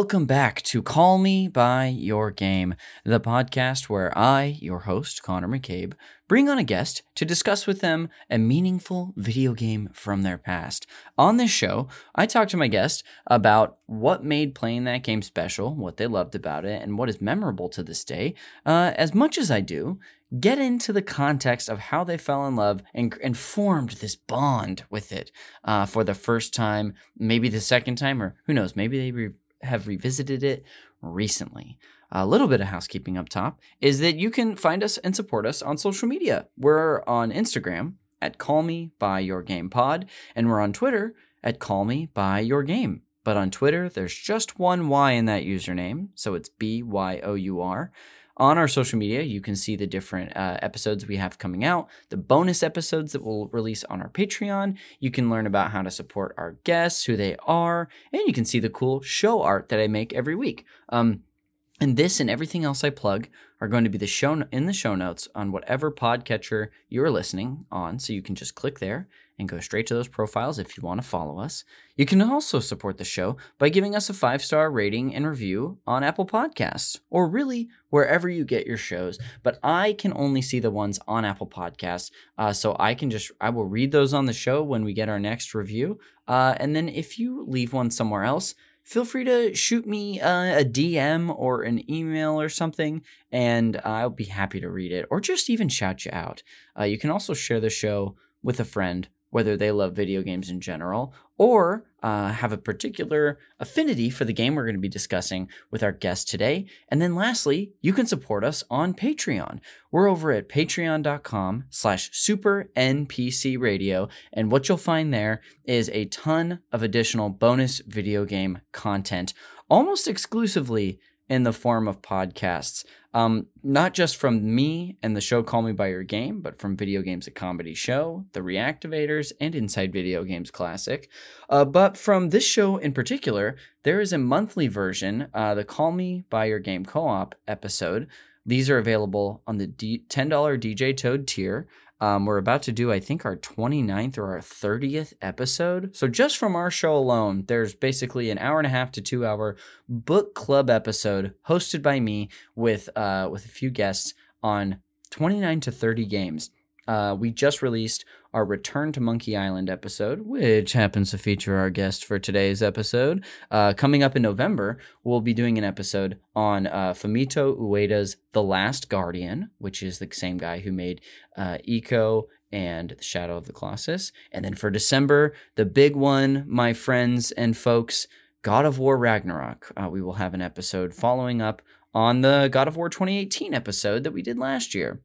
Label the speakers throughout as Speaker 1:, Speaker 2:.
Speaker 1: Welcome back to Call Me By Your Game, the podcast where I, your host, Connor McCabe, bring on a guest to discuss with them a meaningful video game from their past. On this show, I talk to my guest about what made playing that game special, what they loved about it, and what is memorable to this day. Uh, as much as I do, get into the context of how they fell in love and, and formed this bond with it uh, for the first time, maybe the second time, or who knows, maybe they re- have revisited it recently. A little bit of housekeeping up top is that you can find us and support us on social media. We're on Instagram at Call Me By Your Game Pod, and we're on Twitter at Call Me By Your Game. But on Twitter, there's just one Y in that username, so it's B Y O U R. On our social media, you can see the different uh, episodes we have coming out, the bonus episodes that we'll release on our Patreon. You can learn about how to support our guests, who they are, and you can see the cool show art that I make every week. Um, and this and everything else I plug are going to be the show in the show notes on whatever podcatcher you're listening on. So you can just click there and go straight to those profiles if you want to follow us. You can also support the show by giving us a five star rating and review on Apple Podcasts or really wherever you get your shows. But I can only see the ones on Apple Podcasts. Uh, so I can just, I will read those on the show when we get our next review. Uh, and then if you leave one somewhere else, feel free to shoot me uh, a DM or an email or something, and I'll be happy to read it or just even shout you out. Uh, you can also share the show with a friend, whether they love video games in general or uh, have a particular affinity for the game we're going to be discussing with our guest today. And then lastly, you can support us on Patreon. We're over at patreon.com slash super NPC radio. And what you'll find there is a ton of additional bonus video game content, almost exclusively in the form of podcasts. Um, not just from me and the show Call Me By Your Game, but from Video Games a Comedy Show, The Reactivators, and Inside Video Games Classic. Uh, but from this show in particular, there is a monthly version, uh, the Call Me By Your Game co op episode. These are available on the D- $10 DJ Toad tier. Um, we're about to do, I think, our 29th or our 30th episode. So, just from our show alone, there's basically an hour and a half to two hour book club episode hosted by me with, uh, with a few guests on 29 to 30 games. Uh, we just released our Return to Monkey Island episode, which happens to feature our guest for today's episode. Uh, coming up in November, we'll be doing an episode on uh, Fumito Ueda's The Last Guardian, which is the same guy who made uh, Ico and The Shadow of the Colossus. And then for December, the big one, my friends and folks, God of War Ragnarok. Uh, we will have an episode following up on the God of War 2018 episode that we did last year.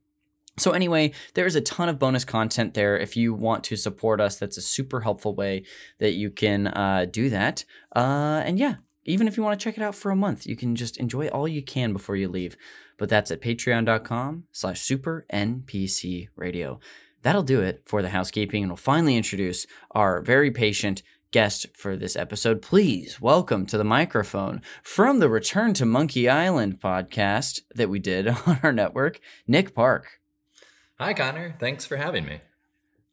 Speaker 1: So, anyway, there's a ton of bonus content there. If you want to support us, that's a super helpful way that you can uh, do that. Uh, and yeah, even if you want to check it out for a month, you can just enjoy all you can before you leave. But that's at patreon.com slash super NPC radio. That'll do it for the housekeeping, and we'll finally introduce our very patient guest for this episode. Please welcome to the microphone from the Return to Monkey Island podcast that we did on our network, Nick Park.
Speaker 2: Hi, Connor. Thanks for having me.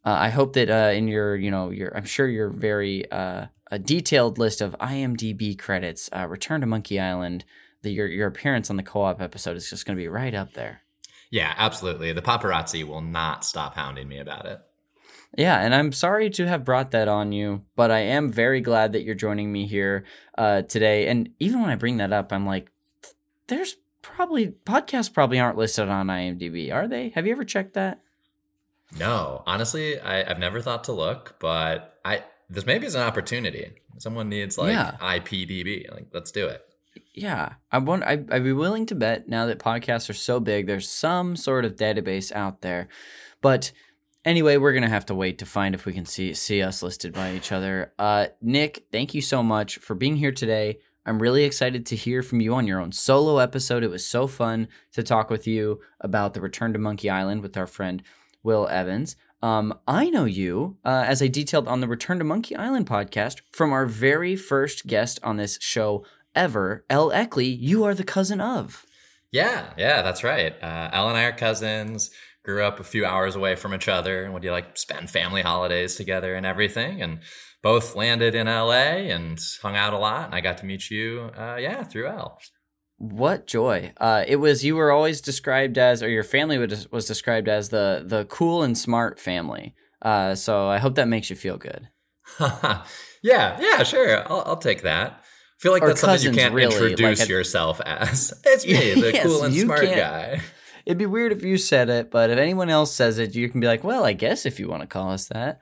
Speaker 1: Uh, I hope that uh, in your, you know, your, I'm sure your very uh, a detailed list of IMDb credits, uh, Return to Monkey Island, the, your your appearance on the co-op episode is just going to be right up there.
Speaker 2: Yeah, absolutely. The paparazzi will not stop hounding me about it.
Speaker 1: Yeah, and I'm sorry to have brought that on you, but I am very glad that you're joining me here uh, today. And even when I bring that up, I'm like, there's probably podcasts probably aren't listed on IMDb, are they? Have you ever checked that?
Speaker 2: No, honestly, I, have never thought to look, but I this maybe is an opportunity. Someone needs like yeah. IPDB. Like, let's do it.
Speaker 1: Yeah, I want. I, I'd be willing to bet now that podcasts are so big, there's some sort of database out there. But anyway, we're gonna have to wait to find if we can see see us listed by each other. Uh, Nick, thank you so much for being here today. I'm really excited to hear from you on your own solo episode. It was so fun to talk with you about the return to Monkey Island with our friend Will Evans. Um, I know you, uh, as I detailed on the Return to Monkey Island podcast, from our very first guest on this show ever, Elle Eckley. You are the cousin of.
Speaker 2: Yeah, yeah, that's right. Uh, and I are cousins. grew up a few hours away from each other and would you like spend family holidays together and everything. And both landed in LA and hung out a lot. And I got to meet you, uh, yeah, through Elle.
Speaker 1: What joy! Uh, it was you were always described as, or your family was was described as the the cool and smart family. Uh, so I hope that makes you feel good.
Speaker 2: yeah, yeah, sure. I'll, I'll take that. I feel like or that's something you can't really, introduce like a, yourself as. It's me, the yes, cool and smart guy.
Speaker 1: It'd be weird if you said it, but if anyone else says it, you can be like, "Well, I guess if you want to call us that."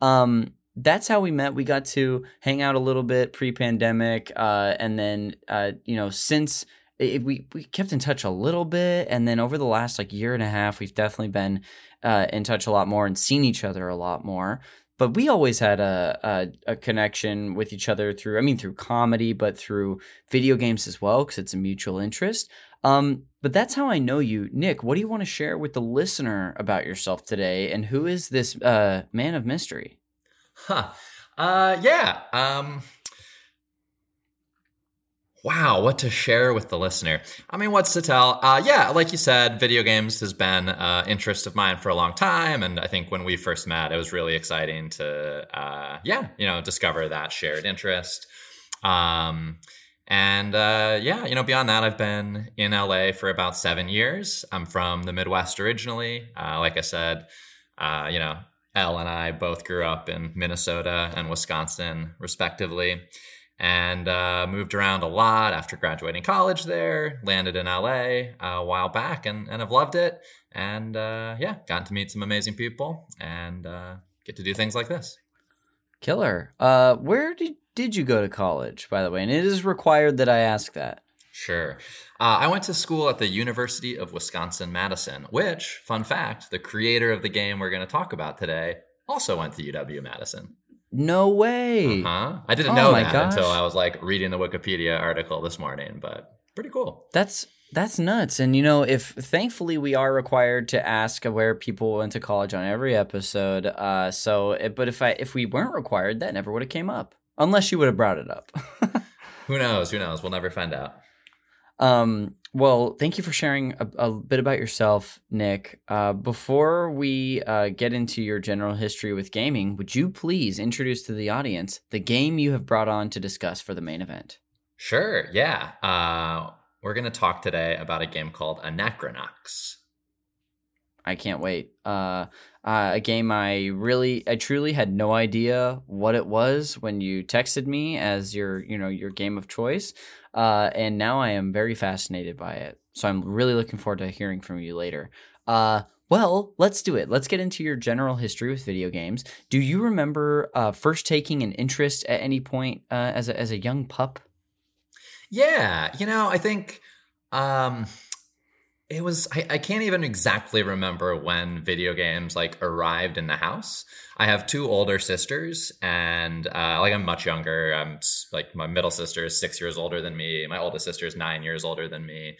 Speaker 1: Um, that's how we met. We got to hang out a little bit pre-pandemic, uh, and then uh, you know since it, we we kept in touch a little bit, and then over the last like year and a half, we've definitely been uh, in touch a lot more and seen each other a lot more. But we always had a, a, a connection with each other through, I mean, through comedy, but through video games as well, because it's a mutual interest. Um, but that's how I know you, Nick. What do you want to share with the listener about yourself today, and who is this uh, man of mystery?
Speaker 2: Huh. Uh, yeah. Um, wow, what to share with the listener? I mean, what's to tell? Uh, yeah, like you said, video games has been an uh, interest of mine for a long time, and I think when we first met, it was really exciting to, uh, yeah, you know, discover that shared interest. Um, and uh, yeah, you know, beyond that, I've been in LA for about seven years. I'm from the Midwest originally. Uh, like I said, uh, you know, Elle and I both grew up in Minnesota and Wisconsin, respectively, and uh, moved around a lot after graduating college there. Landed in LA a while back and, and have loved it. And uh, yeah, gotten to meet some amazing people and uh, get to do things like this.
Speaker 1: Killer. Uh, where did, did you go to college, by the way? And it is required that I ask that.
Speaker 2: Sure. Uh, I went to school at the University of Wisconsin Madison, which, fun fact, the creator of the game we're going to talk about today also went to UW Madison.
Speaker 1: No way.
Speaker 2: Uh-huh. I didn't oh know that gosh. until I was like reading the Wikipedia article this morning, but pretty cool.
Speaker 1: That's that's nuts. And you know, if thankfully we are required to ask where people went to college on every episode. Uh, so, but if I if we weren't required, that never would have came up unless you would have brought it up.
Speaker 2: Who knows? Who knows? We'll never find out.
Speaker 1: Um, well, thank you for sharing a, a bit about yourself, Nick. Uh, before we uh, get into your general history with gaming, would you please introduce to the audience the game you have brought on to discuss for the main event?
Speaker 2: Sure, yeah. Uh, we're going to talk today about a game called Anachronox.
Speaker 1: I can't wait. Uh, uh, a game I really, I truly had no idea what it was when you texted me as your, you know, your game of choice. Uh, and now I am very fascinated by it. So I'm really looking forward to hearing from you later. Uh, well, let's do it. Let's get into your general history with video games. Do you remember uh, first taking an interest at any point uh, as a, as a young pup?
Speaker 2: Yeah, you know, I think um, it was I, I, can't even exactly remember when video games like arrived in the house. I have two older sisters and uh, like i'm much younger. I'm like my middle sister is six years older than me. My oldest sister is nine years older than me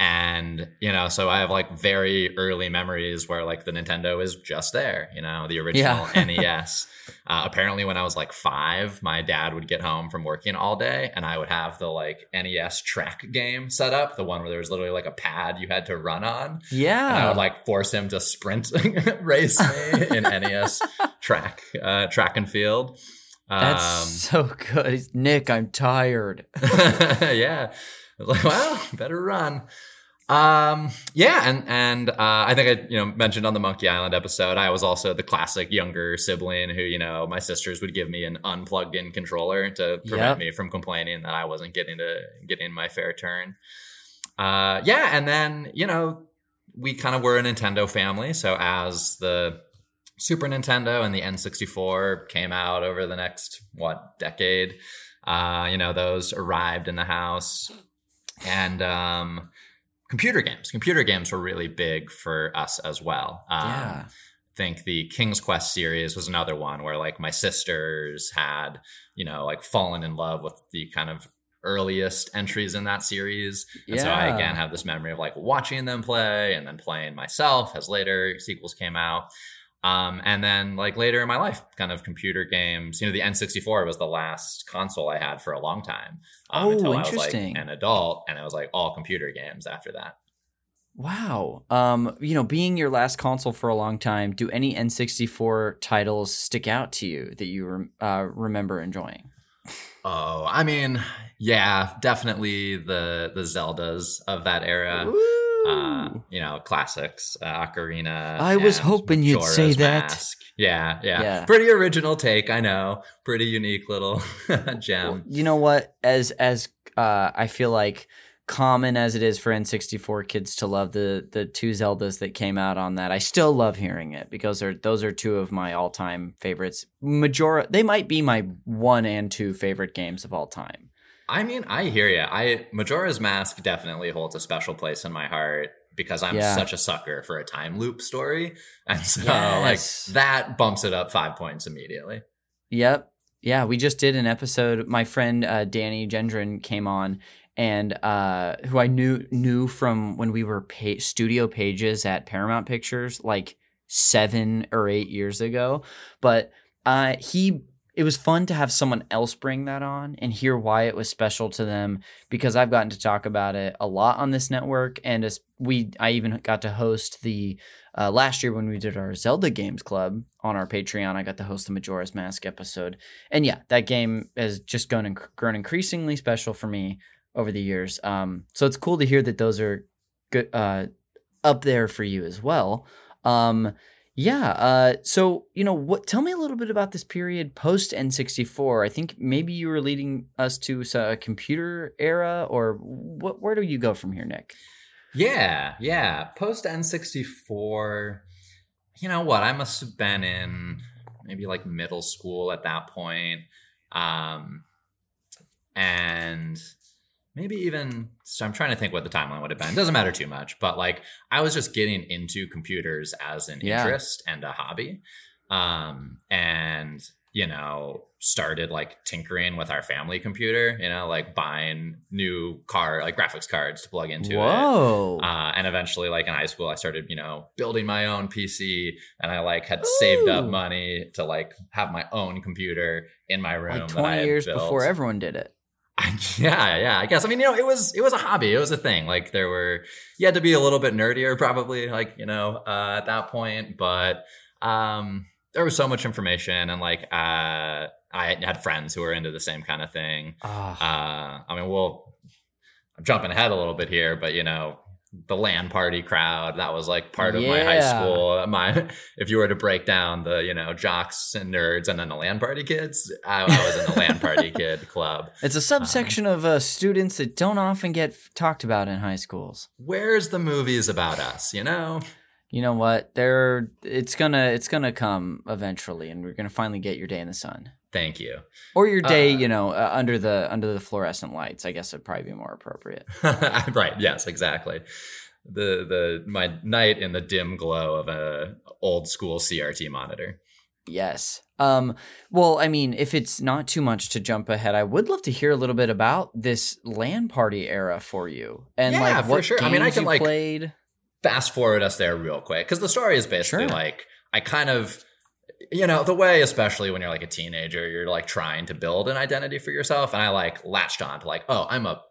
Speaker 2: and you know so i have like very early memories where like the nintendo is just there you know the original yeah. nes uh, apparently when i was like five my dad would get home from working all day and i would have the like nes track game set up the one where there was literally like a pad you had to run on.
Speaker 1: Yeah
Speaker 2: and i would like force him to sprint race me in nes track uh, track and field.
Speaker 1: That's um, so good. Nick i'm tired.
Speaker 2: Yeah. Like, well, better run. Um, yeah, and and uh, I think I you know mentioned on the Monkey Island episode, I was also the classic younger sibling who you know my sisters would give me an unplugged in controller to prevent yep. me from complaining that I wasn't getting to getting my fair turn. Uh, yeah, and then you know we kind of were a Nintendo family, so as the Super Nintendo and the N64 came out over the next what decade, uh, you know those arrived in the house, and um computer games. Computer games were really big for us as well. Um, yeah. I think the King's Quest series was another one where like my sisters had, you know, like fallen in love with the kind of earliest entries in that series. And yeah. so I again have this memory of like watching them play and then playing myself as later sequels came out. Um, and then like later in my life, kind of computer games. You know, the N64 was the last console I had for a long time um, oh, until I was like an adult, and I was like all computer games after that.
Speaker 1: Wow. Um, you know, being your last console for a long time, do any N64 titles stick out to you that you rem- uh, remember enjoying?
Speaker 2: Oh, I mean, yeah, definitely the the Zeldas of that era. Uh, you know, classics, uh, Ocarina.
Speaker 1: I was hoping you'd say that.
Speaker 2: Mask. Yeah, yeah,
Speaker 1: Yeah.
Speaker 2: Pretty original take, I know. Pretty unique little gem.
Speaker 1: Well, you know what? As as uh, I feel like common as it is for N64 kids to love the the two Zeldas that came out on that, I still love hearing it because they're, those are two of my all time favorites. Majora, they might be my one and two favorite games of all time.
Speaker 2: I mean, I hear you. I Majora's Mask definitely holds a special place in my heart because I'm
Speaker 1: Yeah.
Speaker 2: such a sucker for a time loop story, and so
Speaker 1: Yes.
Speaker 2: like that bumps it up five points immediately.
Speaker 1: Yep. Yeah, we just did an episode. My friend uh, Danny Gendron came on, and uh, who I knew knew from when we were pa- studio pages at Paramount Pictures, like seven or eight years ago. But uh, he, it was fun to have someone else bring that on and hear why it was special to them because I've gotten to talk about it a lot on this network, and as we, I even got to host the uh, last year when we did our Zelda Games Club on our Patreon, I got to host the Majora's Mask episode. And yeah, that game has just grown, inc- grown increasingly special for me over the years. Um, so it's cool to hear that those are good uh, up there for you as well. Um, yeah. Uh, so you know what? Tell me a little bit about this period post N64. I think maybe you were leading us to a computer era, or what? Where do you go from here, Nick?
Speaker 2: Yeah, yeah. Post N64, you know what? I must have been in maybe like middle school at that point. Um, and maybe even, so I'm trying to think what the timeline would have been. doesn't matter too much, but like I was just getting into computers as an
Speaker 1: Yeah.
Speaker 2: interest and a hobby. Um, and, you know, started like tinkering with our family computer, you know, like buying new car, like graphics cards to plug into it.
Speaker 1: Whoa.
Speaker 2: Uh, and eventually, like in high school, I started, you know, building my own PC, and I like had saved up money to like have my own computer in my room.
Speaker 1: like
Speaker 2: that I
Speaker 1: 20
Speaker 2: had
Speaker 1: years
Speaker 2: built.
Speaker 1: before everyone did it.
Speaker 2: yeah, yeah. I guess. I mean, you know, it was it was a hobby. It was a thing. Like there were, you had to be a little bit nerdier, probably, like you know, uh, at that point. But um, there was so much information, and like uh, I had friends who were into the same kind of thing.
Speaker 1: Ah.
Speaker 2: Uh, I mean, we'll. I'm jumping ahead a little bit here, but you know, the LAN party crowd that was like part of my high school. My, if you were to break down the you know jocks and nerds and then the LAN party kids, I, I was in the LAN party kid club.
Speaker 1: It's a subsection of uh, students that don't often get talked about in high schools.
Speaker 2: Where's the movies about us? You know,
Speaker 1: You know what? There, it's gonna, it's gonna come eventually, and we're gonna finally get your day in the sun,
Speaker 2: thank you.
Speaker 1: or your day,
Speaker 2: Uh,
Speaker 1: you know, uh, under the under the fluorescent lights. I guess would probably be more appropriate.
Speaker 2: right. Yes. Exactly. The the my night in the dim glow of a old school CRT monitor.
Speaker 1: Yes. Um. Well, I mean, if it's not too much to jump ahead, I would love to hear a little bit about this LAN party era for you, and
Speaker 2: Yeah,
Speaker 1: like
Speaker 2: for
Speaker 1: what
Speaker 2: sure. I
Speaker 1: games
Speaker 2: mean, I can,
Speaker 1: you
Speaker 2: like,
Speaker 1: played.
Speaker 2: fast forward us there real quick because the story is basically
Speaker 1: Sure.
Speaker 2: like I kind of you know the way especially when you're like a teenager you're like trying to build an identity for yourself and I like latched on to like oh I'm a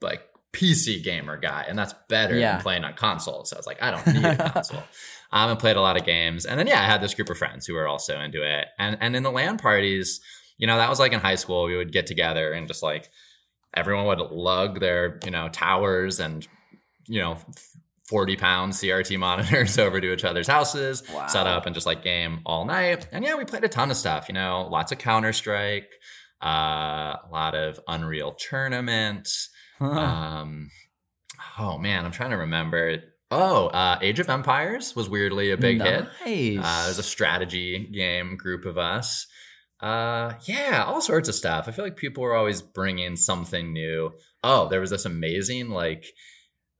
Speaker 2: like PC gamer guy and that's better
Speaker 1: Yeah.
Speaker 2: than playing on console so I was like I don't need a console um, and played a lot of games and then yeah I had this group of friends who were also into it and and in the LAN parties you know that was like in high school we would get together and just like everyone would lug their you know towers and you know 40 pound CRT monitors over to each other's houses,
Speaker 1: Wow.
Speaker 2: set up and just like game all night. And yeah, we played a ton of stuff, you know, lots of Counter Strike, uh, a lot of Unreal Tournament. Um, oh man, I'm trying to remember. Oh, uh, Age of Empires was weirdly a big hit.
Speaker 1: nice.
Speaker 2: Uh, there's a strategy game group of us. Uh, yeah, all sorts of stuff. I feel like people were always bringing something new. Oh, there was this amazing like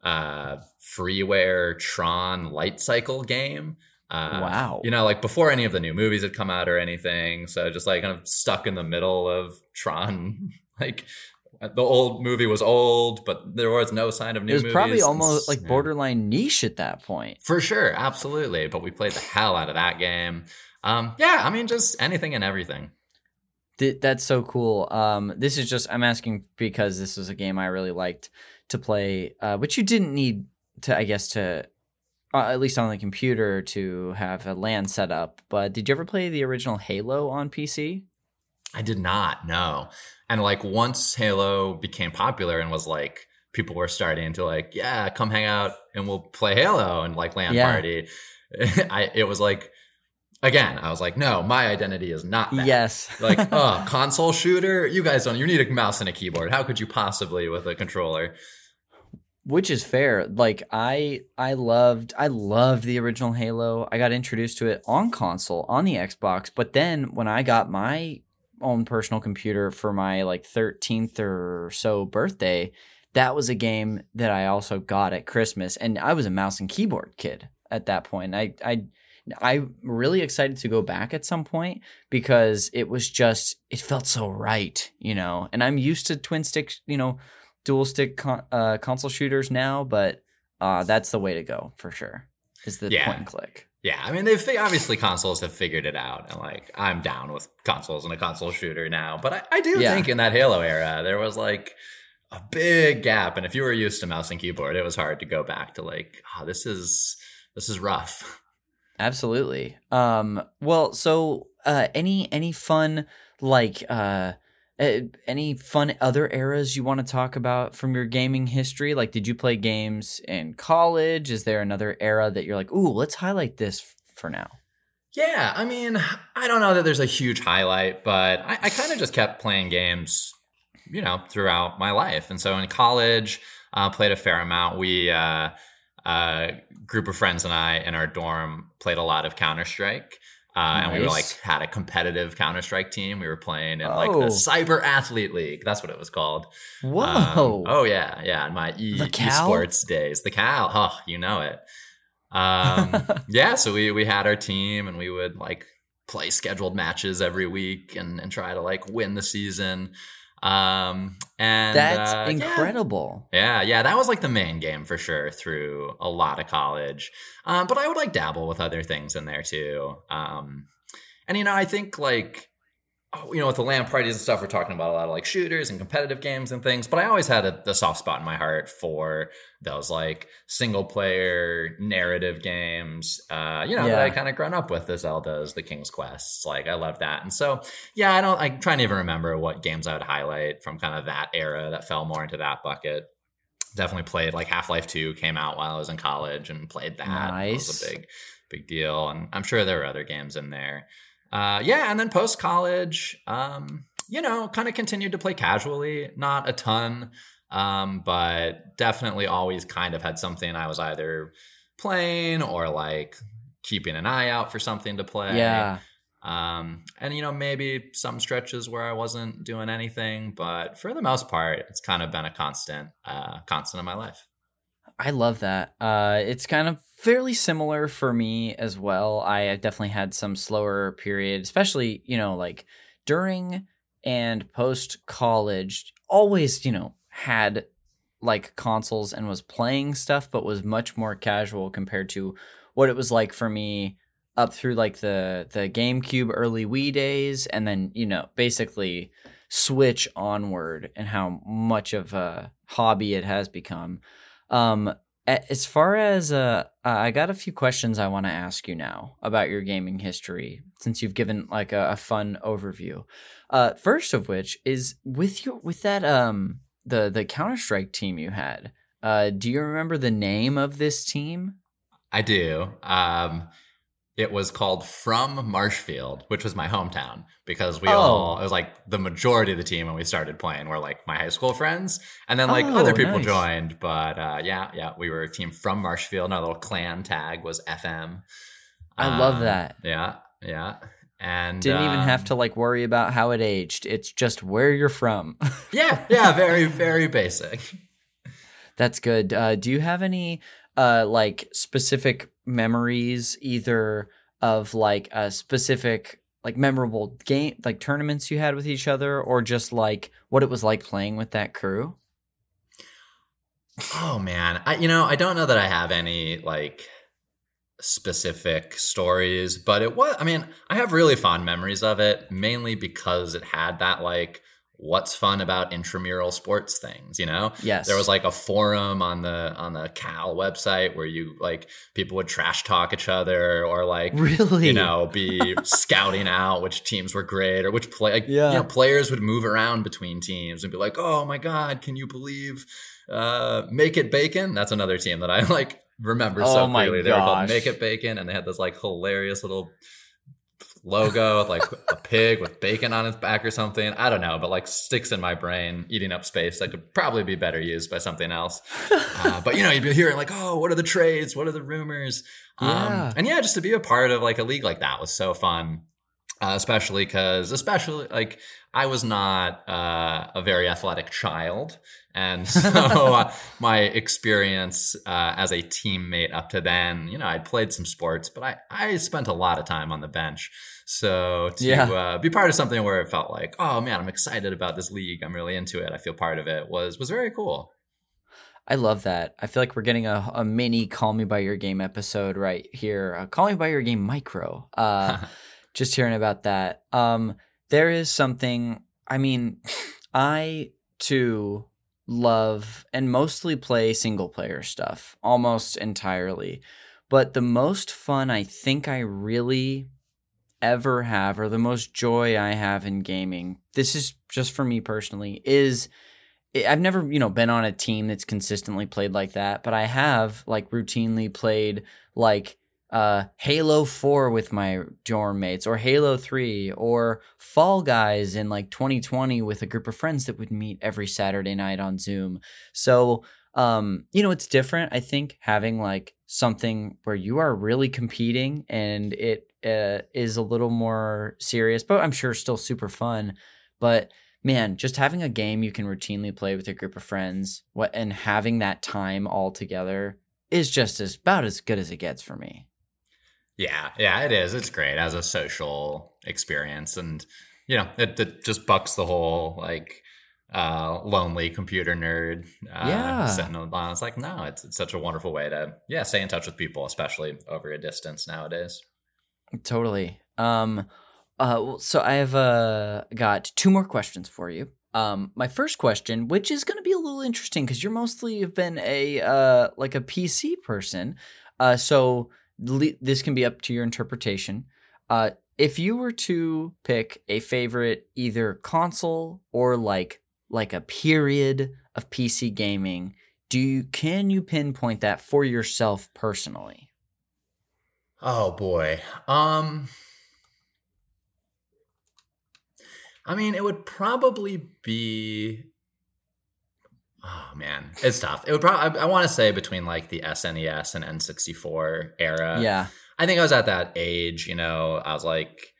Speaker 2: uh, freeware Tron light cycle game. Uh,
Speaker 1: wow.
Speaker 2: You know, like before any of the new movies had come out or anything. So just like kind of stuck in the middle of Tron. like the old movie was old, but there was no sign of new
Speaker 1: it was
Speaker 2: movies.
Speaker 1: probably almost like borderline niche at that point.
Speaker 2: For sure, absolutely. But we played the hell out of that game. Um, yeah, I mean, just anything and everything.
Speaker 1: Th- that's so cool. Um, this is just I'm asking because this was a game I really liked to play, uh, but you didn't need to I guess to uh, at least on the computer to have a LAN set up. But did you ever play the original Halo on PC?
Speaker 2: I did not, no. And like once Halo became popular and was like people were starting to like, yeah, come hang out and we'll play Halo and like LAN
Speaker 1: Yeah.
Speaker 2: party. I it was like again, I was like, no, my identity is not that.
Speaker 1: Yes.
Speaker 2: like, oh, console shooter? You guys don't you need a mouse and a keyboard. How could you possibly with a controller?
Speaker 1: Which is fair. Like i i loved i loved the original halo. I got introduced to it on console on the xbox but then when i got my own personal computer for my like 13th or so birthday that was a game that i also got at christmas. And i was a mouse and keyboard kid at that point. I i i'm really excited to go back at some point because it was just it felt so right you know? And i'm used to twin stick you know dual stick con- uh, console shooters now, but uh, that's the way to go for sure. Is the
Speaker 2: Yeah.
Speaker 1: point and click.
Speaker 2: Yeah, I mean, they've fi- obviously consoles have figured it out, and like I'm down with consoles and a console shooter now. But I, I do
Speaker 1: Yeah.
Speaker 2: think in that Halo era, there was like a big gap, and if you were used to mouse and keyboard, it was hard to go back to like, oh, this is this is rough.
Speaker 1: Absolutely. Um, well, so uh, any any fun like uh, uh, any fun other eras you want to talk about from your gaming history? Like, did you play games in college? Is there another era that you're like, ooh, let's highlight this f- for now?
Speaker 2: Yeah, I mean, I don't know that there's a huge highlight, but I, I kind of just kept playing games, you know, throughout my life. And so in college, uh, played a fair amount. We, uh, a group of friends and I in our dorm played a lot of Counter Strike. Uh, And we were like had a competitive Counter Strike team. We were playing in like
Speaker 1: Oh.
Speaker 2: the Cyber Athlete League. That's what it was called. Um,
Speaker 1: Whoa!
Speaker 2: oh yeah, yeah. In my e- esports days, the Cal. Oh, you know it. Um, yeah. So we we had our team, and we would like play scheduled matches every week, and and try to like win the season. Um, and
Speaker 1: That's
Speaker 2: uh,
Speaker 1: incredible.
Speaker 2: Yeah, yeah, that was like the main game for sure through a lot of college. Um, but I would like dabble with other things in there too. Um, and you know, I think like you know, with the LAN parties and stuff, we're talking about a lot of like shooters and competitive games and things. But I always had a, a soft spot in my heart for those like single player narrative games. Uh, you know, that I kind of grown up with the Zeldas, the King's Quests. Like I love that. And so yeah, I don't. I'm trying to even remember what games I would highlight from kind of that era that fell more into that bucket. Definitely played like Half Life Two came out while I was in college and played that. That was
Speaker 1: Nice.
Speaker 2: a big, big deal. And I'm sure there were other games in there. Uh, yeah, and then post college, um, you know, kind of continued to play casually, not a ton, um, but definitely always kind of had something I was either playing or like keeping an eye out for something to play.
Speaker 1: Yeah.
Speaker 2: Um, and you know, maybe some stretches where I wasn't doing anything, but for the most part, it's kind of been a constant, uh, constant in my life.
Speaker 1: I love that. Uh, it's kind of fairly similar for me as well. I definitely had some slower period, especially you know like during and post college. Always you know had like consoles and was playing stuff, but was much more casual compared to what it was like for me up through like the the GameCube early Wii days, and then you know basically switch onward and how much of a hobby it has become. Um, as far as uh, I got a few questions I want to ask you now about your gaming history, since you've given like a, a fun overview. Uh, first of which is with your with that um the the Counter Strike team you had. Uh, do you remember the name of this team?
Speaker 2: I do. Um, it was called From Marshfield, which was my hometown because we
Speaker 1: Oh.
Speaker 2: all, it was like the majority of the team when we started playing were like my high school friends. And then like
Speaker 1: Oh,
Speaker 2: other people
Speaker 1: nice.
Speaker 2: joined. But uh, yeah, yeah, we were a team from Marshfield. And our little clan tag was FM.
Speaker 1: I love
Speaker 2: Um,
Speaker 1: that.
Speaker 2: Yeah, yeah. And
Speaker 1: Didn't even have
Speaker 2: um,
Speaker 1: to like worry about how it aged. It's just where you're from.
Speaker 2: Yeah, yeah, very, very basic.
Speaker 1: That's good. Uh, do you have any uh, like specific memories, either of like a specific like memorable game, like tournaments you had with each other, or just like what it was like playing with that crew?
Speaker 2: Oh man, I you know I don't know that I have any like specific stories, but it was. I mean, I have really fond memories of it, mainly because it had that like what's fun about intramural sports things you know?
Speaker 1: Yes.
Speaker 2: there was like a forum on the on the cal website where you like people would trash talk each other or like
Speaker 1: really,
Speaker 2: you know be scouting out which teams were great or which play like
Speaker 1: Yeah.
Speaker 2: you know players would move around between teams and be like oh my god can you believe uh make it bacon? That's another team that i like remember
Speaker 1: Oh
Speaker 2: so clearly. They were called make it bacon and they had this like hilarious little logo with like a pig with bacon on its back or something. I don't know but like sticks in my brain eating up space that could probably be better used by something else. Uh, but you know you'd be hearing like oh what are the trades? What are the rumors?
Speaker 1: Yeah.
Speaker 2: um, and yeah just to be a part of like a league like that was so fun uh, especially because especially like i was not uh, a very athletic child and so uh, my experience uh, as a teammate up to then you know i'd played some sports but i, I spent a lot of time on the bench so to
Speaker 1: Yeah.
Speaker 2: uh, be part of something where it felt like oh man i'm excited about this league i'm really into it i feel part of it was was very cool
Speaker 1: I love that. I feel like we're getting a, a mini "Call Me by Your Game" episode right here. Uh, "Call Me by Your Game" micro. Uh, just hearing about that. Um, there is something. I mean, I too love and mostly play single player stuff almost entirely. But the most fun I think I really ever have, or the most joy I have in gaming, this is just for me personally, is I've never, you know, been on a team that's consistently played like that, but I have like routinely played like uh Halo 4 with my dorm mates or Halo 3 or Fall Guys in like 2020 with a group of friends that would meet every Saturday night on Zoom. So, um, you know, it's different I think having like something where you are really competing and it uh, is a little more serious, but I'm sure still super fun. But man, just having a game you can routinely play with a group of friends, what and having that time all together is just as about as good as it gets for me.
Speaker 2: Yeah, yeah, it is. It's great as a social experience, and you know, it, it just bucks the whole like uh, lonely computer nerd. Uh,
Speaker 1: Yeah.
Speaker 2: sitting alone. It's like no, it's, it's such a wonderful way to yeah stay in touch with people, especially over a distance nowadays.
Speaker 1: Totally. Um uh so I have uh got two more questions for you. Um my first question, which is going to be a little interesting cuz you're mostly have been a uh like a PC person. Uh so this can be up to your interpretation. Uh if you were to pick a favorite either console or like like a period of PC gaming, do you can you pinpoint that for yourself personally?
Speaker 2: Oh boy. Um I mean, it would probably be Oh man, it's tough. It would probably I, I want to say between like the SNES and N64 era.
Speaker 1: yeah.
Speaker 2: I think I was at that age, you know, I was like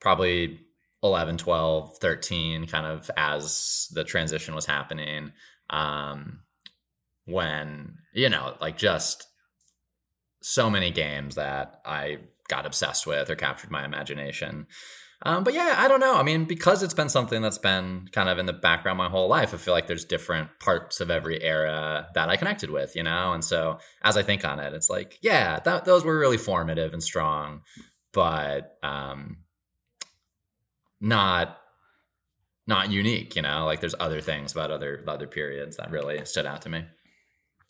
Speaker 2: probably 11, 12, 13 kind of as the transition was happening. Um when, you know, like just so many games that I got obsessed with or captured my imagination. Um, but yeah, I don't know. I mean, because it's been something that's been kind of in the background my whole life, I feel like there's different parts of every era that I connected with, you know? And so as I think on it, it's like, yeah, that, those were really formative and strong, but um, not not unique, you know? Like there's other things about other other periods that really stood out to me.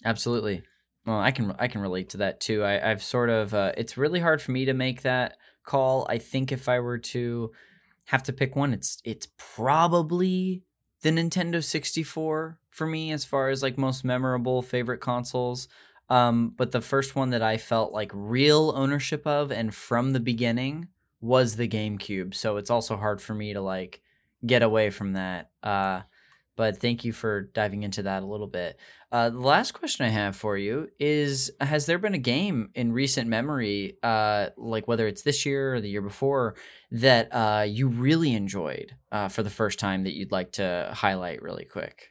Speaker 1: Absolutely. Well, I can I can relate to that too. I, I've sort of uh, it's really hard for me to make that call. I think if I were to have to pick one, it's it's probably the Nintendo 64 for me as far as like most memorable favorite consoles. Um, but the first one that I felt like real ownership of and from the beginning was the GameCube. So it's also hard for me to like get away from that. Uh, but thank you for diving into that a little bit. Uh, the last question I have for you is: Has there been a game in recent memory, uh, like whether it's this year or the year before, that uh, you really enjoyed uh, for the first time that you'd like to highlight really quick?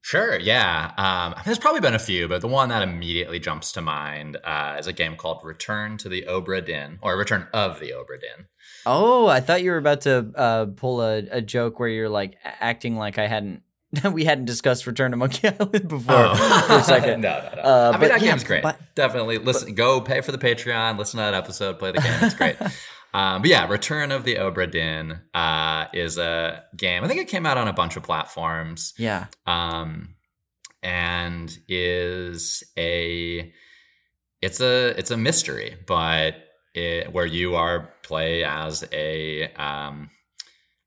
Speaker 2: Sure, yeah. Um, there's probably been a few, but the one that immediately jumps to mind uh, is a game called Return to the Obra Dinn, or Return of the Obra Dinn.
Speaker 1: Oh, I thought you were about to uh, pull a, a joke where you're like acting like I hadn't. we hadn't discussed Return to Monkey Island before for a second.
Speaker 2: no, no, no.
Speaker 1: Uh,
Speaker 2: I mean, that
Speaker 1: yeah,
Speaker 2: game's great.
Speaker 1: but-
Speaker 2: Definitely listen. go pay for the Patreon. Listen to that episode. Play the game. It's great. Um, but yeah, Return of the Obra Dinn uh, is a game. I think it came out on a bunch of platforms.
Speaker 1: Yeah.
Speaker 2: Um, and is a it's a it's a mystery, but it, where you are play as a um,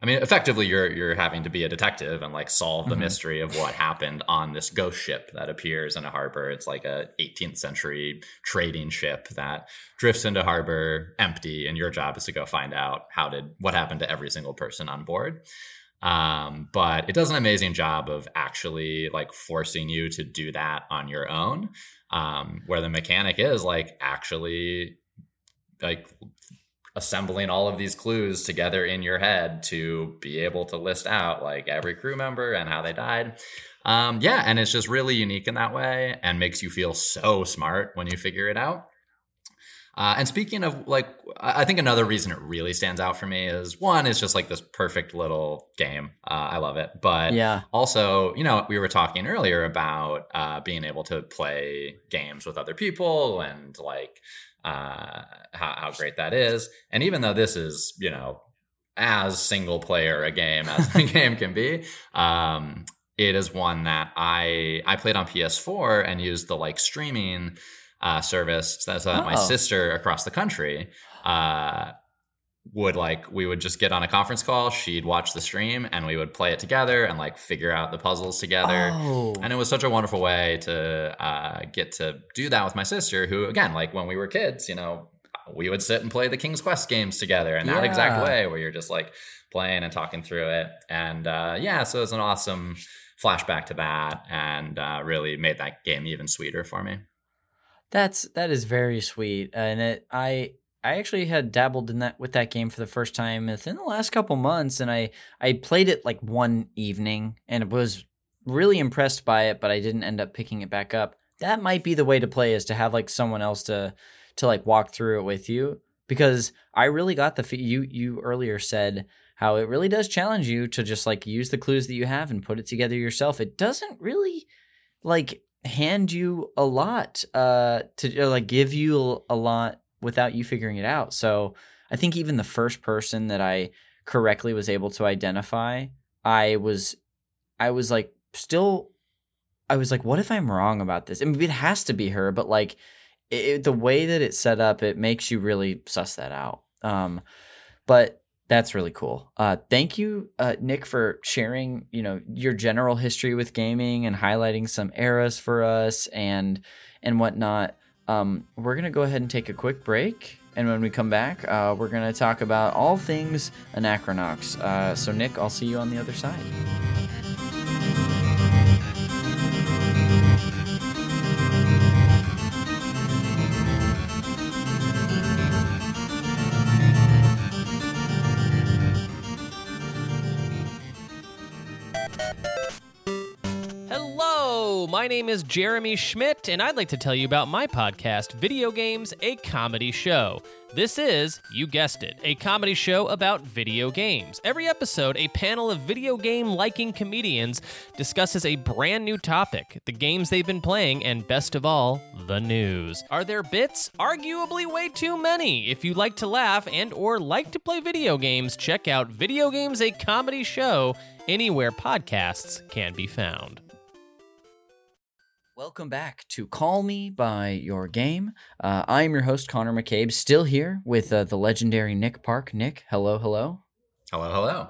Speaker 2: I mean, effectively, you're you're having to be a detective and like solve the mm-hmm. mystery of what happened on this ghost ship that appears in a harbor. It's like a 18th century trading ship that drifts into harbor empty, and your job is to go find out how did what happened to every single person on board. Um, but it does an amazing job of actually like forcing you to do that on your own. Um, where the mechanic is like actually like assembling all of these clues together in your head to be able to list out like every crew member and how they died. Um, yeah, and it's just really unique in that way and makes you feel so smart when you figure it out. Uh, and speaking of like, I think another reason it really stands out for me is one is just like this perfect little game. Uh, I love it, but
Speaker 1: yeah,
Speaker 2: also you know we were talking earlier about uh, being able to play games with other people and like uh, how, how great that is. And even though this is, you know, as single player a game as the game can be, um, it is one that I I played on PS4 and used the like streaming uh, service so that, oh. my sister across the country uh, would like we would just get on a conference call she'd watch the stream and we would play it together and like figure out the puzzles together oh. and it was such a wonderful way to uh, get to do that with my sister who again like when we were kids you know we would sit and play the king's quest games together in that yeah. exact way where you're just like playing and talking through it and uh, yeah so it was an awesome flashback to that and uh, really made that game even sweeter for me
Speaker 1: that's that is very sweet and it i I actually had dabbled in that with that game for the first time within the last couple months, and I I played it like one evening and was really impressed by it, but I didn't end up picking it back up. That might be the way to play is to have like someone else to to like walk through it with you because I really got the you you earlier said how it really does challenge you to just like use the clues that you have and put it together yourself. It doesn't really like hand you a lot uh to like give you a lot without you figuring it out. So I think even the first person that I correctly was able to identify, I was, I was like still, I was like, what if I'm wrong about this? I mean, it has to be her, but like it, the way that it's set up, it makes you really suss that out. Um, but that's really cool. Uh, thank you, uh, Nick, for sharing. You know your general history with gaming and highlighting some eras for us and and whatnot. Um, we're going to go ahead and take a quick break. And when we come back, uh, we're going to talk about all things Anachronox. Uh, so, Nick, I'll see you on the other side.
Speaker 3: My name is Jeremy Schmidt, and I'd like to tell you about my podcast, Video Games, a Comedy Show. This is, you guessed it, a comedy show about video games. Every episode, a panel of video game liking comedians discusses a brand new topic, the games they've been playing, and best of all, the news. Are there bits? Arguably way too many. If you like to laugh and or like to play video games, check out Video Games a Comedy Show anywhere podcasts can be found.
Speaker 1: Welcome back to Call Me by Your Game. Uh, I am your host, Connor McCabe, still here with uh, the legendary Nick Park. Nick, hello, hello.
Speaker 2: Hello, hello.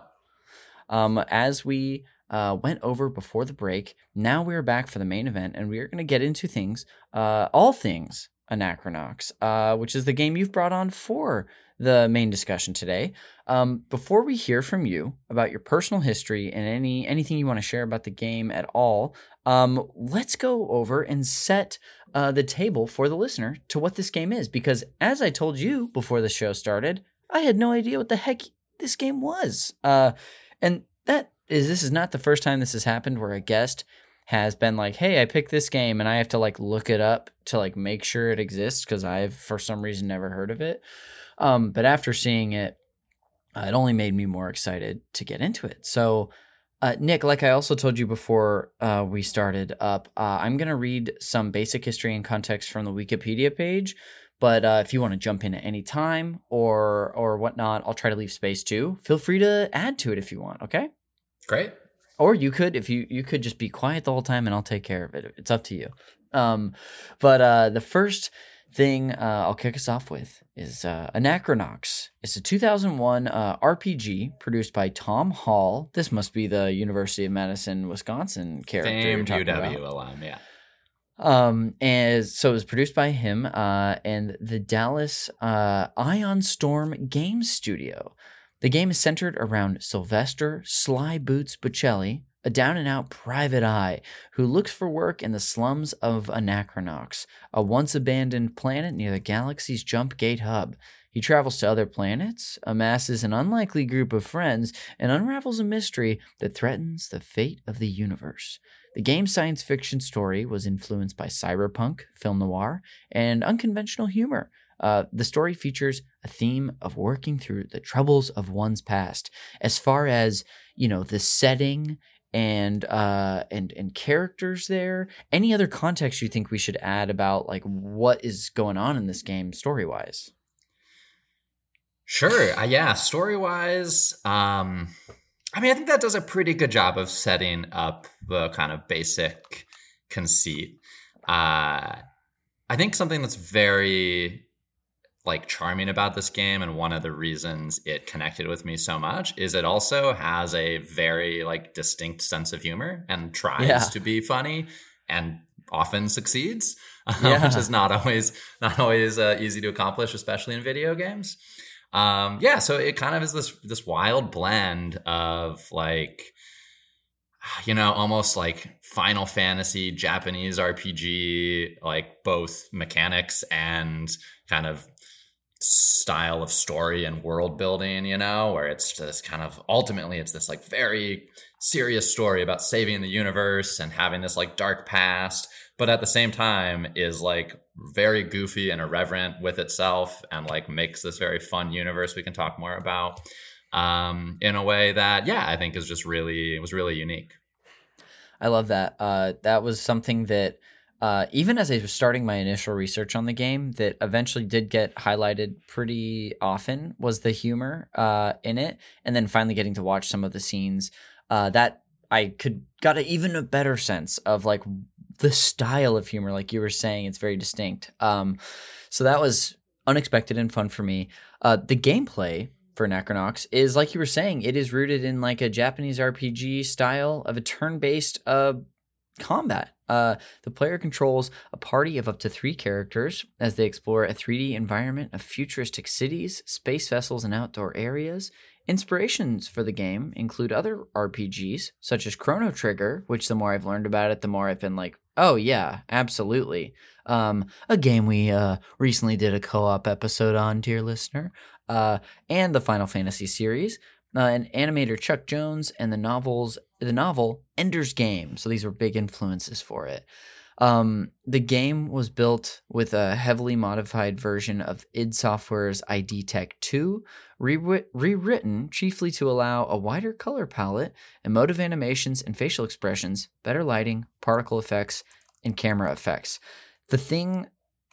Speaker 1: Um, as we uh, went over before the break, now we're back for the main event, and we are going to get into things, uh, all things Anachronox, uh, which is the game you've brought on for the main discussion today. Um, before we hear from you about your personal history and any anything you want to share about the game at all, um, let's go over and set uh, the table for the listener to what this game is. Because as I told you before the show started, I had no idea what the heck this game was. Uh, and that is this is not the first time this has happened where a guest has been like, "Hey, I picked this game," and I have to like look it up to like make sure it exists because I've for some reason never heard of it. Um, but after seeing it, uh, it only made me more excited to get into it. So, uh, Nick, like I also told you before uh, we started up, uh, I'm going to read some basic history and context from the Wikipedia page. But uh, if you want to jump in at any time or or whatnot, I'll try to leave space too. Feel free to add to it if you want. Okay.
Speaker 2: Great.
Speaker 1: Or you could if you you could just be quiet the whole time and I'll take care of it. It's up to you. Um, but uh, the first thing uh, I'll kick us off with is uh, Anachronox. It's a 2001 uh, RPG produced by Tom Hall. This must be the University of Madison, Wisconsin character. You're
Speaker 2: UW
Speaker 1: about.
Speaker 2: alum, yeah.
Speaker 1: Um, and so it was produced by him uh, and the Dallas uh, Ion Storm Game Studio. The game is centered around Sylvester Sly Boots Bucelli, a down and out private eye who looks for work in the slums of Anachronox, a once abandoned planet near the galaxy's Jump Gate hub. He travels to other planets, amasses an unlikely group of friends, and unravels a mystery that threatens the fate of the universe. The game's science fiction story was influenced by cyberpunk, film noir, and unconventional humor. Uh, the story features a theme of working through the troubles of one's past. As far as you know, the setting and uh, and and characters there. Any other context you think we should add about like what is going on in this game story wise?
Speaker 2: Sure. Uh, yeah. Story wise, um, I mean, I think that does a pretty good job of setting up the kind of basic conceit. Uh, I think something that's very like charming about this game and one of the reasons it connected with me so much is it also has a very like distinct sense of humor and tries
Speaker 1: Yeah.
Speaker 2: to be funny and often succeeds
Speaker 1: Yeah.
Speaker 2: which is not always not always uh, easy to accomplish especially in video games um yeah so it kind of is this this wild blend of like you know almost like final fantasy japanese rpg like both mechanics and kind of style of story and world building you know where it's this kind of ultimately it's this like very serious story about saving the universe and having this like dark past but at the same time is like very goofy and irreverent with itself and like makes this very fun universe we can talk more about um in a way that yeah i think is just really it was really unique
Speaker 1: I love that. Uh, that was something that uh, even as I was starting my initial research on the game, that eventually did get highlighted pretty often was the humor uh, in it, and then finally getting to watch some of the scenes uh, that I could got an even a better sense of like the style of humor, like you were saying, it's very distinct. Um, so that was unexpected and fun for me. Uh, the gameplay for Anachronox is like you were saying, it is rooted in like a Japanese RPG style of a turn-based uh, combat. Uh, the player controls a party of up to three characters as they explore a 3D environment of futuristic cities, space vessels, and outdoor areas. Inspirations for the game include other RPGs, such as Chrono Trigger, which the more I've learned about it, the more I've been like, oh, yeah, absolutely. Um, a game we uh, recently did a co op episode on, dear listener, uh, and the Final Fantasy series. Uh, and animator Chuck Jones and the novels the novel Ender's Game. So these were big influences for it. Um, the game was built with a heavily modified version of id Software's id Tech 2, rewi- rewritten chiefly to allow a wider color palette, emotive animations and facial expressions, better lighting, particle effects, and camera effects. The thing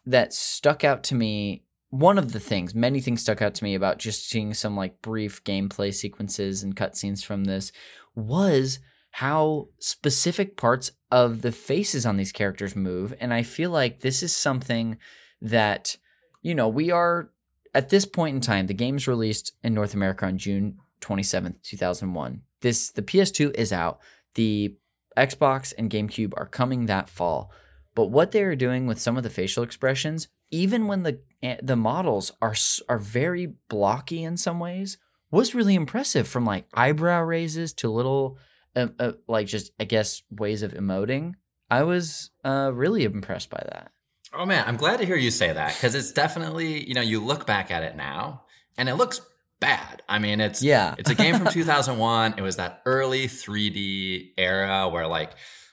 Speaker 1: that stuck out to me one of the things, many things stuck out to me about just seeing some like brief gameplay sequences and cutscenes from this was how specific parts of the faces on these characters move. And I feel like this is something that, you know, we are at this point in time, the game's released in North America on June 27th, 2001. This the PS2 is out. The Xbox and GameCube are coming that fall. But what they are doing with some of the facial expressions, even when the eh, the models are are very blocky in some ways, was really impressive. From like eyebrow raises to little, uh, uh, like just I guess ways of emoting. I was uh, really impressed by that.
Speaker 2: Oh man, I'm glad to hear you say that because it's definitely, you know, you look back at it now and it looks bad. I mean, it's
Speaker 1: Yeah.
Speaker 2: it's a game from 2001. It was that early 3D era where like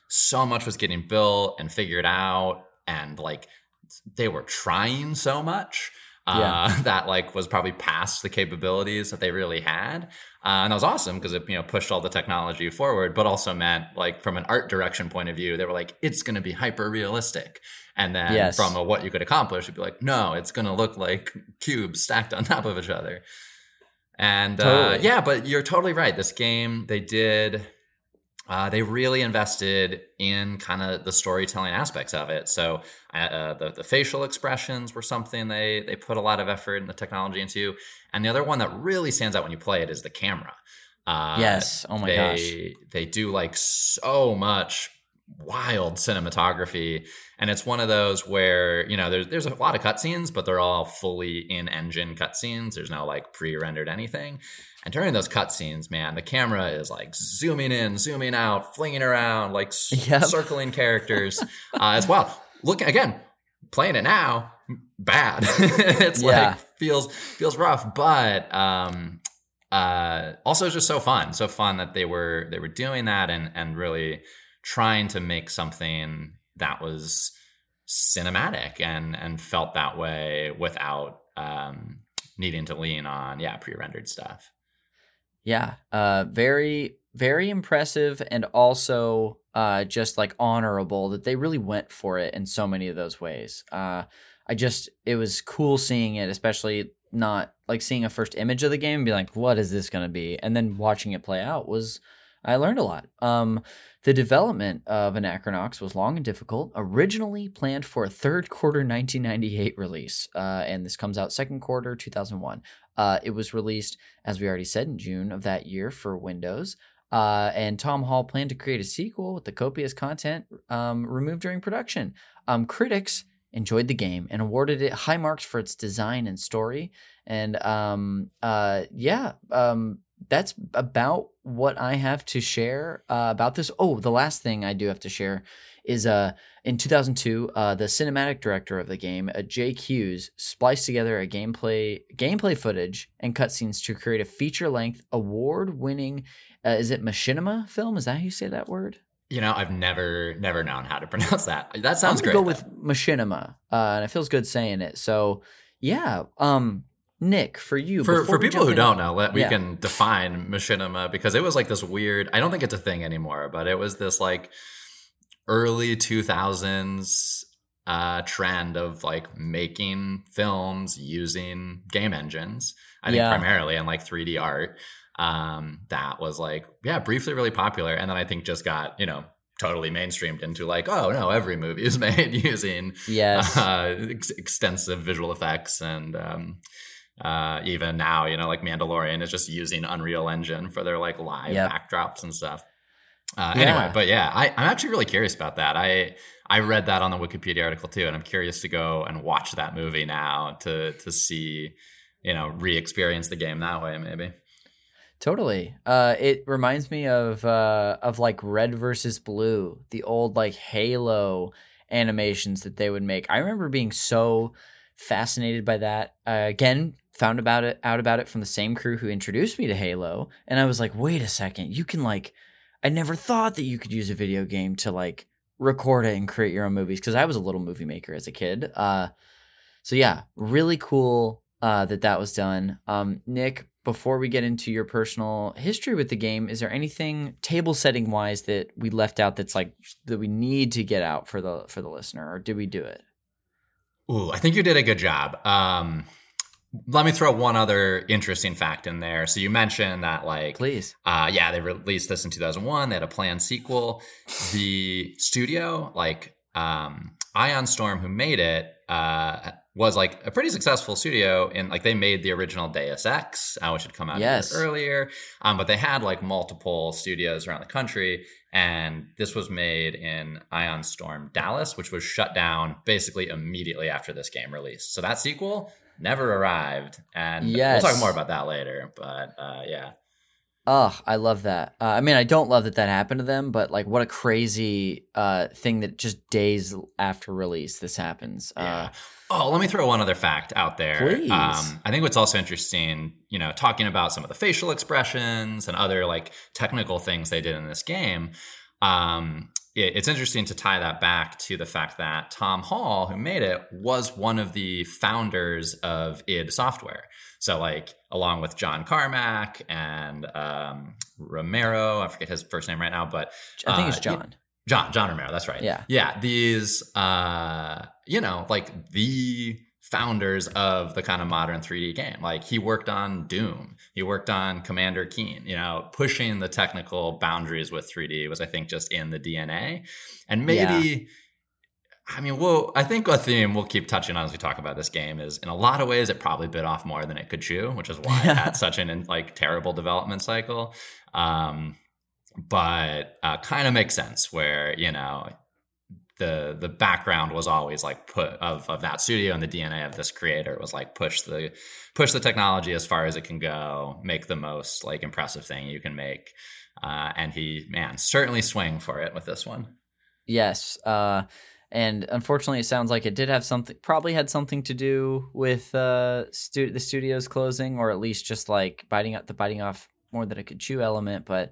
Speaker 2: so much was getting built and figured out and like they were trying so much. uh,
Speaker 1: Yeah.
Speaker 2: that like was probably past the capabilities that they really had. Uh, and that was awesome because it you know pushed all the technology forward, but also meant like from an art direction point of view, they were like, it's going to be hyper realistic. And then
Speaker 1: Yes.
Speaker 2: from a, what you could accomplish, it'd be like, no, it's going to look like cubes stacked on top of each other. And uh, yeah, but you're totally right. This game, they did, uh, they really invested in kind of the storytelling aspects of it. So uh, the, the facial expressions were something they they put a lot of effort and the technology into. And the other one that really stands out when you play it is the camera. Uh,
Speaker 1: yes. Oh my
Speaker 2: they,
Speaker 1: gosh.
Speaker 2: They do like so much wild cinematography. And it's one of those where, you know, there's there's a lot of cutscenes, but they're all fully in engine cutscenes. There's no like pre-rendered anything. And during those cutscenes, man, the camera is like zooming in, zooming out, flinging around, like
Speaker 1: Yep.
Speaker 2: circling characters uh, as well. Look again, playing it now, bad. it's
Speaker 1: Yeah.
Speaker 2: like feels feels rough, but um, uh, also just so fun, so fun that they were they were doing that and and really trying to make something that was cinematic and and felt that way without um, needing to lean on yeah pre-rendered stuff.
Speaker 1: Yeah, uh, very, very impressive, and also uh, just like honorable that they really went for it in so many of those ways. Uh, I just, it was cool seeing it, especially not like seeing a first image of the game and be like, what is this going to be? And then watching it play out was, I learned a lot. Um, the development of Anachronox was long and difficult, originally planned for a third quarter 1998 release, uh, and this comes out second quarter 2001. Uh, it was released as we already said, in June of that year for Windows. Uh, and Tom Hall planned to create a sequel with the copious content um, removed during production. Um, critics enjoyed the game and awarded it high marks for its design and story. And um, uh, yeah, um, that's about what I have to share uh, about this. Oh, the last thing I do have to share is uh, in 2002, uh, the cinematic director of the game, uh, Jake Hughes, spliced together a gameplay gameplay footage and cutscenes to create a feature-length, award-winning. Uh, is it machinima film? Is that how you say that word?
Speaker 2: You know, I've never never known how to pronounce that. That
Speaker 1: I'm
Speaker 2: sounds
Speaker 1: gonna
Speaker 2: great.
Speaker 1: go
Speaker 2: though.
Speaker 1: with machinima, uh, and it feels good saying it. So yeah, um, Nick, for you,
Speaker 2: for for people who
Speaker 1: in-
Speaker 2: don't know, let, we
Speaker 1: Yeah.
Speaker 2: can define machinima because it was like this weird. I don't think it's a thing anymore, but it was this like early two thousands uh, trend of like making films using game engines. I think
Speaker 1: Yeah.
Speaker 2: primarily in like three D art. Um, that was like yeah, briefly really popular, and then I think just got you know totally mainstreamed into like oh no, every movie is made using
Speaker 1: Yes,
Speaker 2: uh, ex- extensive visual effects and um, uh, even now, you know, like Mandalorian is just using Unreal Engine for their like live
Speaker 1: Yep.
Speaker 2: backdrops and stuff. Uh,
Speaker 1: Yeah.
Speaker 2: Anyway, but yeah, I, I'm actually really curious about that. I I read that on the Wikipedia article too, and I'm curious to go and watch that movie now to to see, you know, re-experience the game that way, maybe.
Speaker 1: Totally. Uh, it reminds me of uh, of like Red versus Blue, the old like Halo animations that they would make. I remember being so fascinated by that. Uh, again, found about it out about it from the same crew who introduced me to Halo, and I was like, wait a second, you can like, I never thought that you could use a video game to like record it and create your own movies because I was a little movie maker as a kid. Uh, so yeah, really cool uh, that that was done. Um, Nick, before we get into your personal history with the game, is there anything table setting wise that we left out that's like that we need to get out for the for the listener, or did we do it?
Speaker 2: Ooh, I think you did a good job. Um, let me throw one other interesting fact in there. So you mentioned that like
Speaker 1: Please.
Speaker 2: Uh, yeah, they released this in 2001. They had a planned sequel. The studio, like um, Ion Storm, who made it, uh, was like a pretty successful studio. and like they made the original Deus Ex, uh, which had come out
Speaker 1: Yes.
Speaker 2: earlier. Um, but they had like multiple studios around the country, and this was made in Ion Storm Dallas, which was shut down basically immediately after this game released. So that sequel never arrived, and
Speaker 1: Yes.
Speaker 2: we'll talk more about that later. But uh, yeah.
Speaker 1: Oh, I love that. Uh, I mean, I don't love that that happened to them, but like, what a crazy uh, thing that just days after release this happens. Uh,
Speaker 2: Yeah. Oh, let me throw one other fact out there.
Speaker 1: Please.
Speaker 2: Um, I think what's also interesting, you know, talking about some of the facial expressions and other like technical things they did in this game. Um, it, it's interesting to tie that back to the fact that Tom Hall, who made it, was one of the founders of id Software. So, like, along with John Carmack and um, Romero, I forget his first name right now, but
Speaker 1: I think it's
Speaker 2: uh,
Speaker 1: John.
Speaker 2: John John Romero, that's right.
Speaker 1: Yeah.
Speaker 2: Yeah. These uh you know, like the founders of the kind of modern 3D game. Like he worked on Doom. He worked on Commander Keen. You know, pushing the technical boundaries with 3D was I think just in the DNA. And maybe I mean, well, I think a theme we'll keep touching on as we talk about this game is in a lot of ways it probably bit off more than it could chew, which is why it had such an like terrible development cycle. Um, but uh, kind of makes sense where you know the the background was always like put of of that studio and the DNA of this creator was like push the push the technology as far as it can go, make the most like impressive thing you can make. Uh, and he man certainly swing for it with this one.
Speaker 1: Yes. Uh, and unfortunately, it sounds like it did have something, probably had something to do with uh, stu- the studio's closing, or at least just like biting up the biting off more than it could chew element. But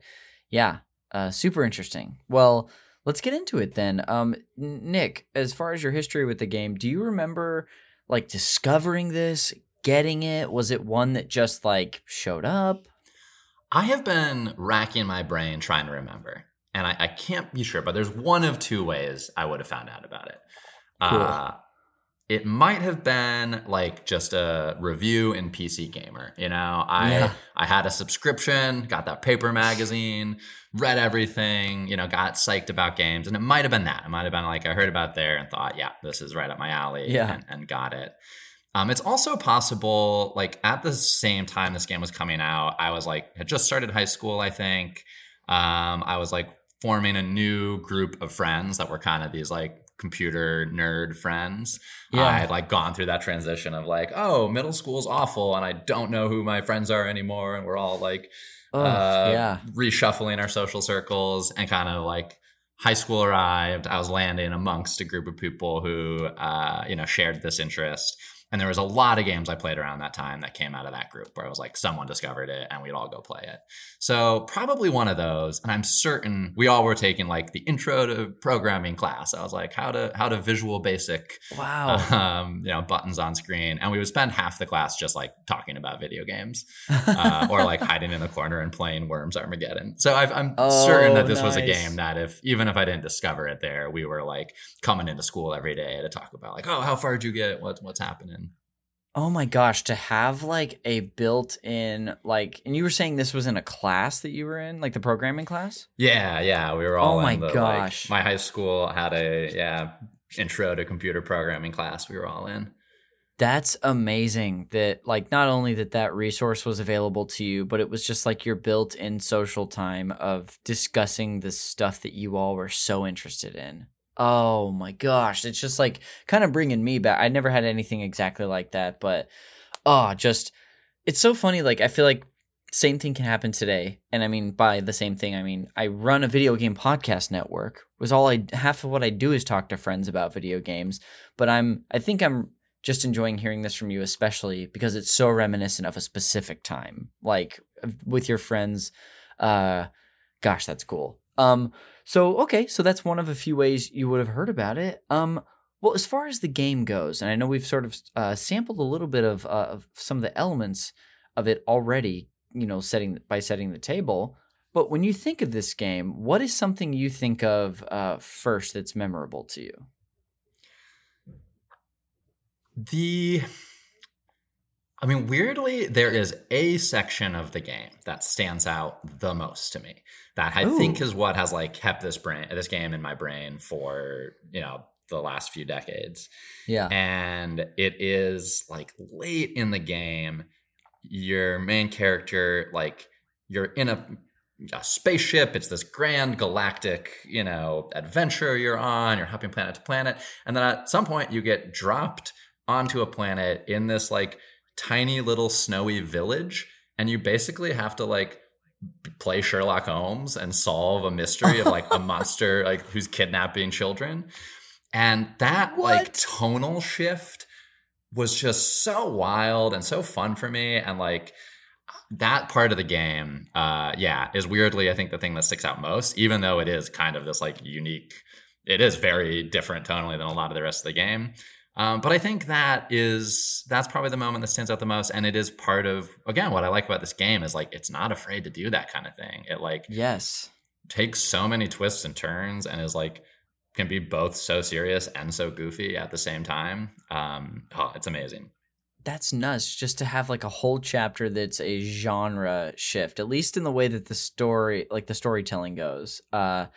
Speaker 1: yeah, uh, super interesting. Well, let's get into it then. Um, Nick, as far as your history with the game, do you remember like discovering this, getting it? Was it one that just like showed up?
Speaker 2: I have been racking my brain trying to remember, and I, I can't be sure, but there's one of two ways I would have found out about it.
Speaker 1: Cool.
Speaker 2: Uh, it might have been like just a review in PC Gamer. You know, I
Speaker 1: Yeah.
Speaker 2: I had a subscription, got that paper magazine, read everything, you know, got psyched about games, and it might have been that. It might have been like I heard about there and thought, yeah, this is right up my alley,
Speaker 1: Yeah.
Speaker 2: and, and got it. Um, it's also possible, like at the same time this game was coming out, I was like had just started high school, I think. Um, I was like forming a new group of friends that were kind of these like computer nerd friends.
Speaker 1: Yeah.
Speaker 2: I had like gone through that transition of like, oh, middle school's awful, and I don't know who my friends are anymore, and we're all like
Speaker 1: Oh,
Speaker 2: uh,
Speaker 1: yeah.
Speaker 2: reshuffling our social circles and kind of like high school arrived i was landing amongst a group of people who uh, you know shared this interest and there was a lot of games i played around that time that came out of that group where i was like someone discovered it and we'd all go play it so probably one of those and i'm certain we all were taking like the intro to programming class i was like how to how to visual basic
Speaker 1: Wow.
Speaker 2: um, you know buttons on screen and we would spend half the class just like talking about video games uh, or like hiding in the corner and playing Worms Armageddon. So I've, I'm
Speaker 1: Oh,
Speaker 2: certain that this was a game that if even if I didn't discover it there, we were like coming into school every day to talk about like, oh, how far did you get? What what's happening?
Speaker 1: Oh my gosh, to have like a built in like and you were saying this was in a class that you were in, like the programming class?
Speaker 2: Yeah, yeah, we were oh all
Speaker 1: Oh my
Speaker 2: in the, like-
Speaker 1: gosh.
Speaker 2: my high school had a yeah intro to computer programming class. We were all in.
Speaker 1: That's amazing that like not only that that resource was available to you, but it was just like your built-in social time of discussing the stuff that you all were so interested in. Oh my gosh, it's just like kind of bringing me back. I never had anything exactly like that, but oh, just it's so funny like I feel like same thing can happen today. And I mean by the same thing, I mean I run a video game podcast network. Was all I half of what I do is talk to friends about video games, but I'm I think I'm just enjoying hearing this from you, especially because it's so reminiscent of a specific time, like with your friends. Uh, gosh, that's cool. Um, so okay, so that's one of a few ways you would have heard about it. Um, well, as far as the game goes, and I know we've sort of uh, sampled a little bit of, uh, of some of the elements of it already, you know, setting by setting the table. But when you think of this game, what is something you think of uh, first that's memorable to you?
Speaker 2: The I mean, weirdly, there is a section of the game that stands out the most to me. That I think is what has like kept this brain this game in my brain for, you know, the last few decades.
Speaker 1: Yeah.
Speaker 2: And it is like late in the game, your main character, like you're in a a spaceship. It's this grand galactic, you know, adventure you're on. You're hopping planet to planet, and then at some point you get dropped onto a planet in this like tiny little snowy village, and you basically have to like play Sherlock Holmes and solve a mystery of like a monster like who's kidnapping children. And that like tonal shift was just so wild and so fun for me and like that part of the game, uh, yeah, is weirdly I think the thing that sticks out most, even though it is kind of this like unique. It is very different tonally than a lot of the rest of the game. Um, but I think that is that's probably the moment that stands out the most, and it is part of again what I like about this game is like it's not afraid to do that kind of thing. It like
Speaker 1: yes
Speaker 2: takes so many twists and turns and is like can be both so serious and so goofy at the same time. Um, oh, it's amazing.
Speaker 1: That's nuts. Just to have like a whole chapter that's a genre shift, at least in the way that the story, like the storytelling goes. Uh,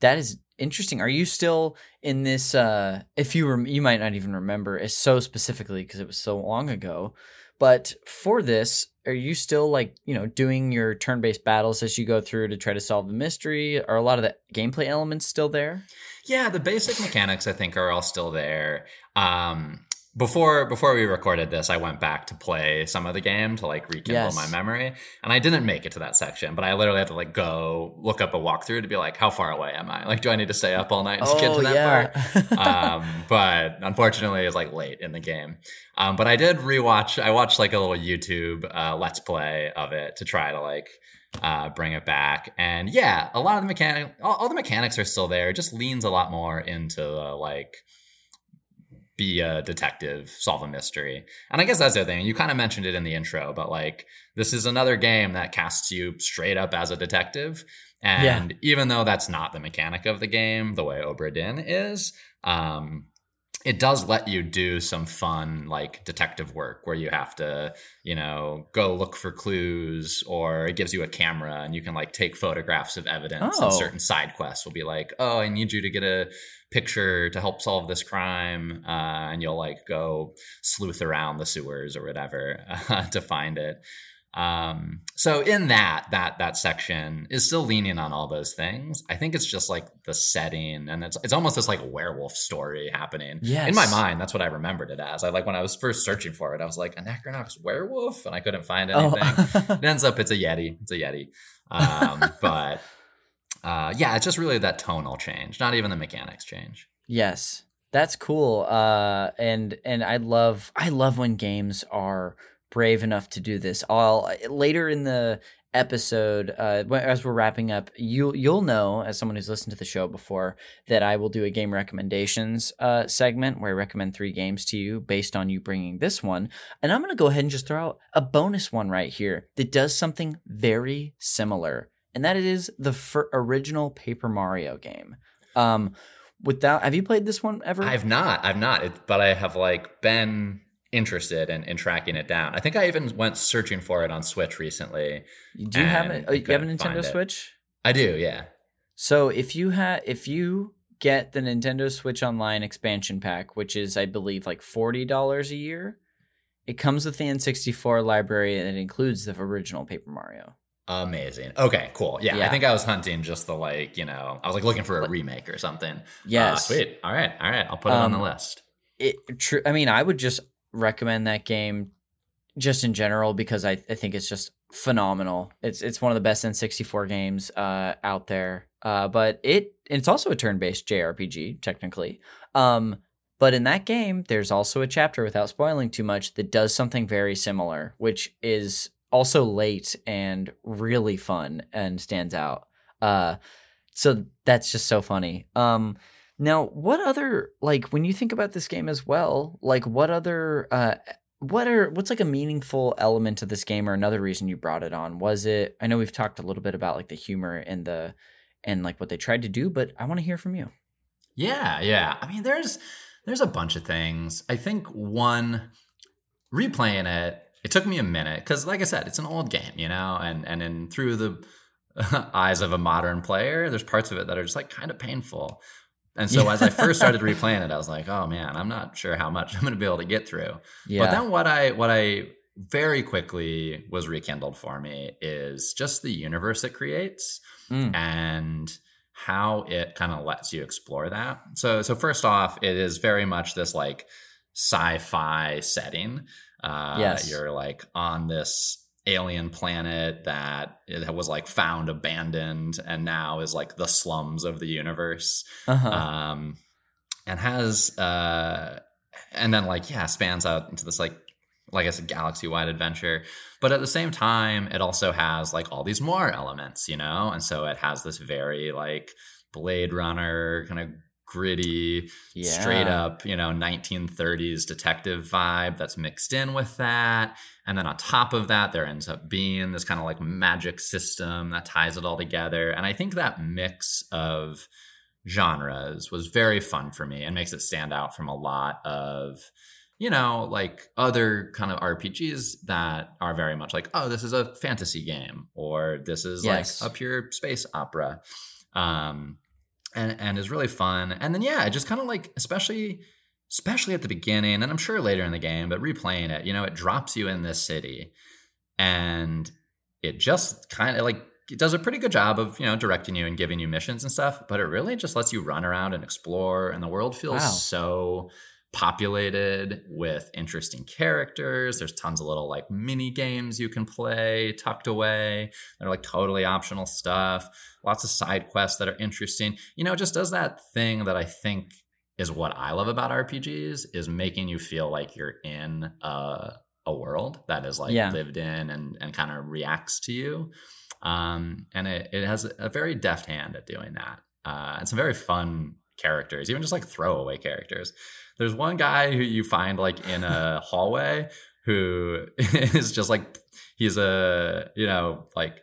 Speaker 1: that is interesting. Are you still in this? Uh, if you rem- you might not even remember it so specifically because it was so long ago. But for this, are you still like you know doing your turn-based battles as you go through to try to solve the mystery? Are a lot of the gameplay elements still there?
Speaker 2: Yeah, the basic mechanics I think are all still there. Um, before before we recorded this, I went back to play some of the game to like rekindle
Speaker 1: Yes.
Speaker 2: my memory, and I didn't make it to that section. But I literally had to like go look up a walkthrough to be like, how far away am I? Like, do I need to stay up all night to get to that part? um, but unfortunately, it's like late in the game. Um, but I did rewatch. I watched like a little YouTube uh, let's play of it to try to like uh, bring it back. And yeah, a lot of the mechanic, all, all the mechanics are still there. It just leans a lot more into the like be a detective, solve a mystery. And I guess that's the other thing. You kind of mentioned it in the intro, but like this is another game that casts you straight up as a detective. And even though that's not the mechanic of the game, the way Obra Dinn is, um, it does let you do some fun like detective work where you have to you know go look for clues or it gives you a camera and you can like take photographs of evidence
Speaker 1: Oh.
Speaker 2: and certain side quests will be like oh i need you to get a picture to help solve this crime uh, and you'll like go sleuth around the sewers or whatever uh, to find it um, so in that that that section is still leaning on all those things. I think it's just like the setting, and it's it's almost this like werewolf story happening.
Speaker 1: Yes.
Speaker 2: In my mind, that's what I remembered it as. I like when I was first searching for it, I was like, Anachronox werewolf, and I couldn't find anything.
Speaker 1: Oh.
Speaker 2: it ends up it's a yeti. It's a yeti. Um, but uh, yeah, it's just really that tonal change, not even the mechanics change.
Speaker 1: Yes. That's cool. Uh and and I love I love when games are brave enough to do this. I'll later in the episode uh as we're wrapping up you'll you'll know as someone who's listened to the show before that I will do a game recommendations uh segment where I recommend 3 games to you based on you bringing this one and I'm going to go ahead and just throw out a bonus one right here that does something very similar and that is the fir- original Paper Mario game. Um without have you played this one ever?
Speaker 2: I've not, I've not, it, but I have like been interested in, in tracking it down. I think I even went searching for it on Switch recently.
Speaker 1: Do you have it? oh, You have a Nintendo
Speaker 2: it.
Speaker 1: Switch?
Speaker 2: I do, yeah.
Speaker 1: So if you have, if you get the Nintendo Switch Online expansion pack, which is I believe like forty dollars a year, it comes with the N64 library and it includes the original Paper Mario.
Speaker 2: Amazing. Okay, cool. Yeah,
Speaker 1: Yeah.
Speaker 2: I think I was hunting just the like, you know, I was like looking for a remake or something.
Speaker 1: Yes.
Speaker 2: Uh, sweet. All right. All right. I'll put it on the
Speaker 1: Um,
Speaker 2: list.
Speaker 1: It true. I mean, I would just recommend that game, just in general, because I, I think it's just phenomenal. It's it's one of the best N64 games uh, out there. Uh, but it it's also a turn-based JRPG technically. Um, but in that game, there's also a chapter without spoiling too much that does something very similar, which is also late and really fun and stands out. Uh, so that's just so funny. Um, now, what other like when you think about this game as well? Like, what other uh, what are what's like a meaningful element of this game, or another reason you brought it on? Was it? I know we've talked a little bit about like the humor and the and like what they tried to do, but I want to hear from you.
Speaker 2: Yeah, yeah. I mean, there's there's a bunch of things. I think one replaying it, it took me a minute because, like I said, it's an old game, you know, and and in through the eyes of a modern player, there's parts of it that are just like kind of painful. And so as I first started replaying it, I was like, oh man, I'm not sure how much I'm going to be able to get through.
Speaker 1: Yeah,
Speaker 2: But then what I what I very quickly was rekindled for me is just the universe it creates
Speaker 1: Mm.
Speaker 2: and how it kind of lets you explore that. So so first off, it is very much this like sci-fi setting. Uh
Speaker 1: Yes.
Speaker 2: you're like on this alien planet that it was like found abandoned and now is like the slums of the universe
Speaker 1: uh-huh.
Speaker 2: um, and has uh, and then like yeah spans out into this like like I said, galaxy wide adventure. But at the same time, it also has like all these more elements, you know? And so it has this very like Blade Runner kind of gritty,
Speaker 1: Yeah.
Speaker 2: straight up, you know, 1930s detective vibe that's mixed in with that. And then on top of that, there ends up being this kind of like magic system that ties it all together. And I think that mix of genres was very fun for me and makes it stand out from a lot of you know like other kind of rpgs that are very much like oh this is a fantasy game or this is
Speaker 1: Yes.
Speaker 2: like a pure space opera um and and is really fun and then yeah just kind of like especially especially at the beginning and i'm sure later in the game but replaying it you know it drops you in this city and it just kind of like it does a pretty good job of you know directing you and giving you missions and stuff but it really just lets you run around and explore and the world feels
Speaker 1: Wow.
Speaker 2: so populated with interesting characters. There's tons of little like mini games you can play tucked away they're like totally optional stuff. Lots of side quests that are interesting. You know it just does that thing that i think is what i love about rpgs is making you feel like you're in a, a world that is like
Speaker 1: Yeah.
Speaker 2: lived in and, and kind of reacts to you. Um, and it, it has a very deft hand at doing that uh, and some very fun characters even just like throwaway characters there's one guy who you find like in a hallway who is just like he's a you know like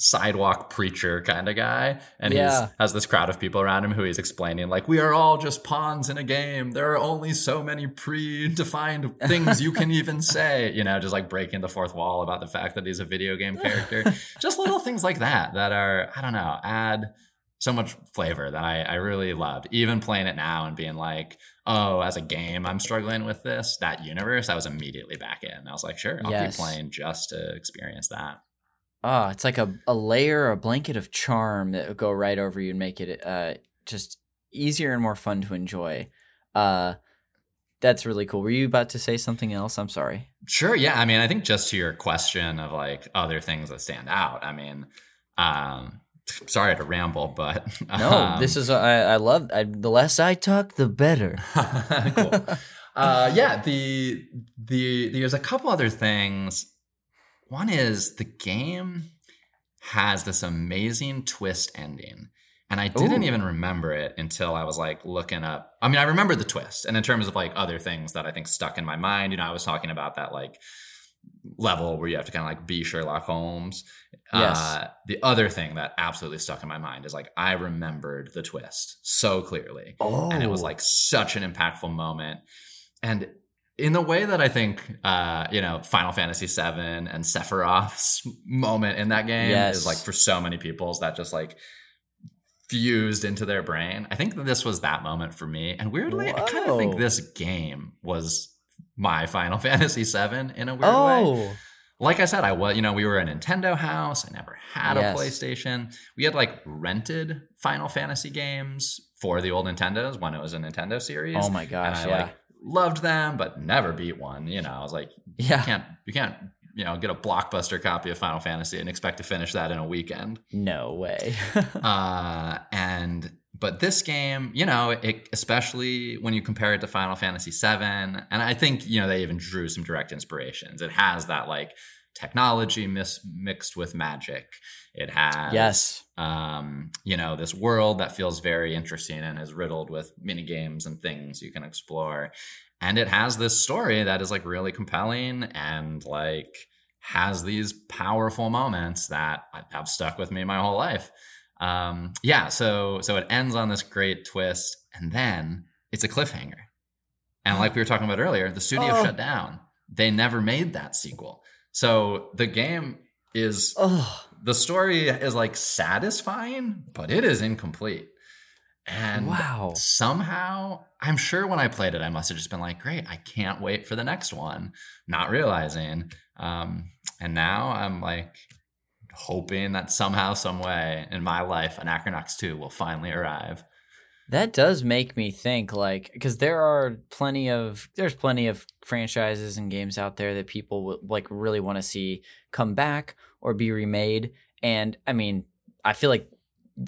Speaker 2: sidewalk preacher kind of guy and
Speaker 1: Yeah.
Speaker 2: he's has this crowd of people around him who he's explaining like we are all just pawns in a game there are only so many predefined things you can even say you know just like breaking the fourth wall about the fact that he's a video game character just little things like that that are i don't know add so much flavor that I, I really loved. Even playing it now and being like, oh, as a game, I'm struggling with this, that universe, I was immediately back in. I was like, sure, I'll
Speaker 1: Yes.
Speaker 2: keep playing just to experience that.
Speaker 1: Oh, it's like a, a layer, a blanket of charm that will go right over you and make it uh, just easier and more fun to enjoy. Uh, that's really cool. Were you about to say something else? I'm sorry.
Speaker 2: Sure, yeah. I mean, I think just to your question of like other things that stand out, I mean, um, sorry to ramble, but
Speaker 1: No,
Speaker 2: um,
Speaker 1: this is I, I love. I, the less I talk, the better.
Speaker 2: cool. Uh, yeah, the the there's a couple other things. One is the game has this amazing twist ending. And I didn't
Speaker 1: Ooh.
Speaker 2: even remember it until I was like looking up. I mean, I remember the twist. And in terms of like other things that I think stuck in my mind, you know, I was talking about that like level where you have to kind of like be Sherlock Holmes.
Speaker 1: Yes.
Speaker 2: Uh, the other thing that absolutely stuck in my mind is like I remembered the twist so clearly
Speaker 1: Oh,
Speaker 2: and it was like such an impactful moment and in the way that i think uh you know final fantasy VII and sephiroth's moment in that game
Speaker 1: Yes.
Speaker 2: is like for so many people is that just like fused into their brain i think that this was that moment for me and weirdly i kind of think this game was my final fantasy 7 in a weird way
Speaker 1: oh,
Speaker 2: like I said, I was, you know, we were a Nintendo house. I never had
Speaker 1: Yes.
Speaker 2: a PlayStation. We had like rented Final Fantasy games for the old Nintendos when it was a Nintendo series.
Speaker 1: oh my
Speaker 2: and
Speaker 1: gosh,
Speaker 2: I
Speaker 1: yeah,
Speaker 2: like loved them, but never beat one. You know, I was like, you
Speaker 1: yeah.
Speaker 2: can't, you can't, you know, get a blockbuster copy of Final Fantasy and expect to finish that in a weekend.
Speaker 1: No way.
Speaker 2: uh, and but this game, you know, it, especially when you compare it to Final Fantasy VII, and I think you know they even drew some direct inspirations. It has that like technology mis- mixed with magic. It has
Speaker 1: yes.
Speaker 2: um, you know, this world that feels very interesting and is riddled with mini games and things you can explore. And it has this story that is like really compelling and like has these powerful moments that have stuck with me my whole life. Um, yeah, so so it ends on this great twist, and then it's a cliffhanger. And like we were talking about earlier, the studio
Speaker 1: Oh.
Speaker 2: shut down. They never made that sequel. So the game is
Speaker 1: Oh,
Speaker 2: the story is like satisfying, but it is incomplete. And
Speaker 1: wow.
Speaker 2: somehow, I'm sure when I played it, I must have just been like, great, I can't wait for the next one, not realizing. Um, and now I'm like hoping that somehow, some way in my life, Anachronox 2 will finally arrive.
Speaker 1: That does make me think, like, because there are plenty of there's plenty of franchises and games out there that people will, like really want to see come back or be remade. And I mean, I feel like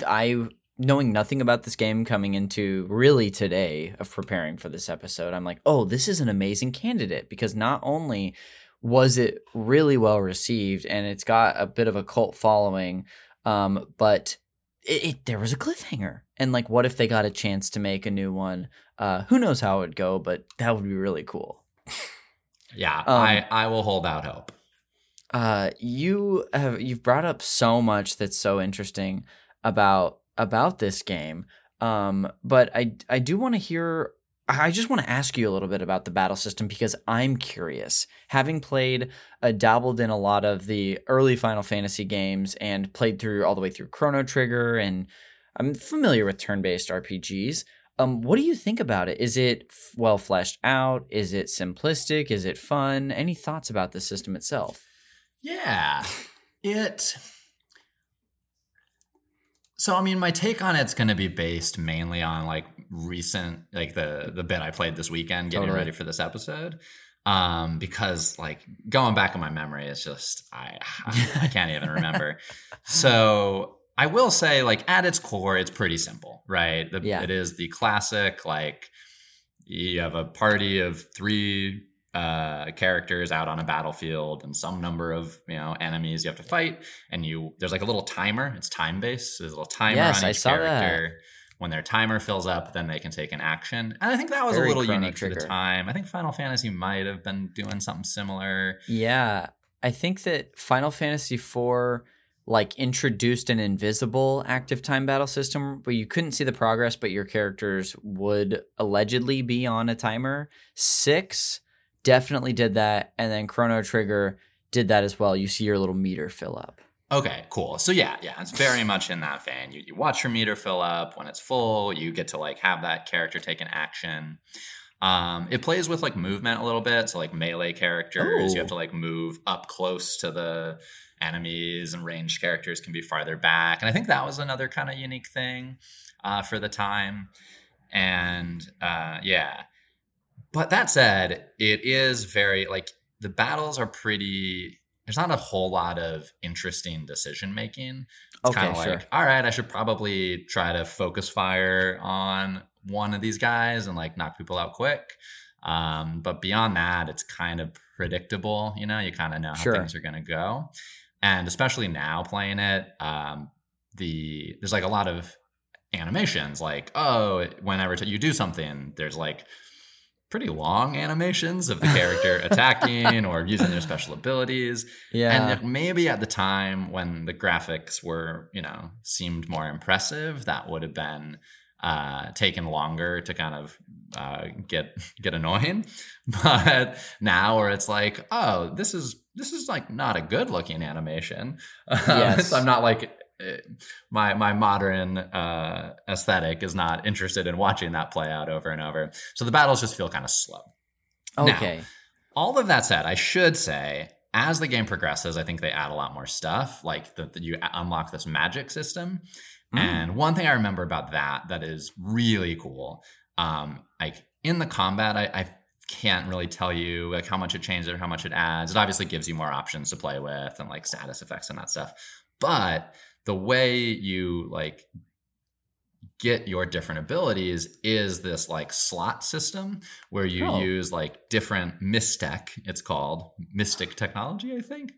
Speaker 1: I knowing nothing about this game coming into really today of preparing for this episode, I'm like, oh, this is an amazing candidate because not only was it really well received and it's got a bit of a cult following, um, but it, it, there was a cliffhanger. And like, what if they got a chance to make a new one? Uh, who knows how it would go, but that would be really cool.
Speaker 2: yeah, um, I I will hold out hope.
Speaker 1: Uh, you have you've brought up so much that's so interesting about about this game. Um, but I I do want to hear. I just want to ask you a little bit about the battle system because I'm curious. Having played, uh, dabbled in a lot of the early Final Fantasy games and played through all the way through Chrono Trigger, and I'm familiar with turn-based RPGs. Um, what do you think about it? Is it well fleshed out? Is it simplistic? Is it fun? Any thoughts about the system itself?
Speaker 2: Yeah, it so I mean, my take on it's going to be based mainly on like recent, like the the bit I played this weekend, getting totally. ready for this episode. Um, because like going back in my memory, it's just I I, I can't even remember. so I will say, like at its core, it's pretty simple, right? The, yeah. It is the classic like you have a party of three uh, characters out on a battlefield and some number of you know enemies you have to fight and you there's like a little timer it's time based so there's a little timer yes, on each character that. When their timer fills up then they can take an action and i think that was Very a little unique trigger. for the time i think final fantasy might have been doing something similar
Speaker 1: yeah i think that final fantasy 4 like introduced an invisible active time battle system where you couldn't see the progress but your characters would allegedly be on a timer 6 definitely did that. And then Chrono Trigger did that as well. You see your little meter fill up.
Speaker 2: Okay, cool. So yeah, yeah, it's very much in that vein. You, you watch your meter fill up. When it's full, you get to like have that character take an action. Um, it plays with like movement a little bit. So like melee characters, Ooh. you have to like move up close to the enemies, and ranged characters can be farther back. And I think that was another kind of unique thing uh, for the time. And uh, yeah, but that said, it is very like the battles are pretty. There's not a whole lot of interesting decision making. It's okay, kind of sure. like, all right, I should probably try to focus fire on one of these guys and like knock people out quick. Um, but beyond that, it's kind of predictable. You know, you kind of know how sure. things are going to go. And especially now playing it, um, the there's like a lot of animations. Like, oh, whenever you do something, there's like pretty long animations of the character attacking or using their special abilities. Yeah. And maybe at the time when the graphics were, you know, seemed more impressive, that would have been uh, taken longer to kind of uh, get get annoying. But now where it's like, oh, this is this is like not a good looking animation. Yes. I'm not like my my modern uh, aesthetic is not interested in watching that play out over and over. So the battles just feel kind of slow.
Speaker 1: Okay. Now,
Speaker 2: all of that said, I should say, as the game progresses, I think they add a lot more stuff. Like that you unlock this magic system, mm. and one thing I remember about that that is really cool. Um, like in the combat, I, I can't really tell you like how much it changes or how much it adds. It obviously gives you more options to play with and like status effects and that stuff. But the way you like get your different abilities is this like slot system where you oh. use like different mystech it's called mystic technology i think?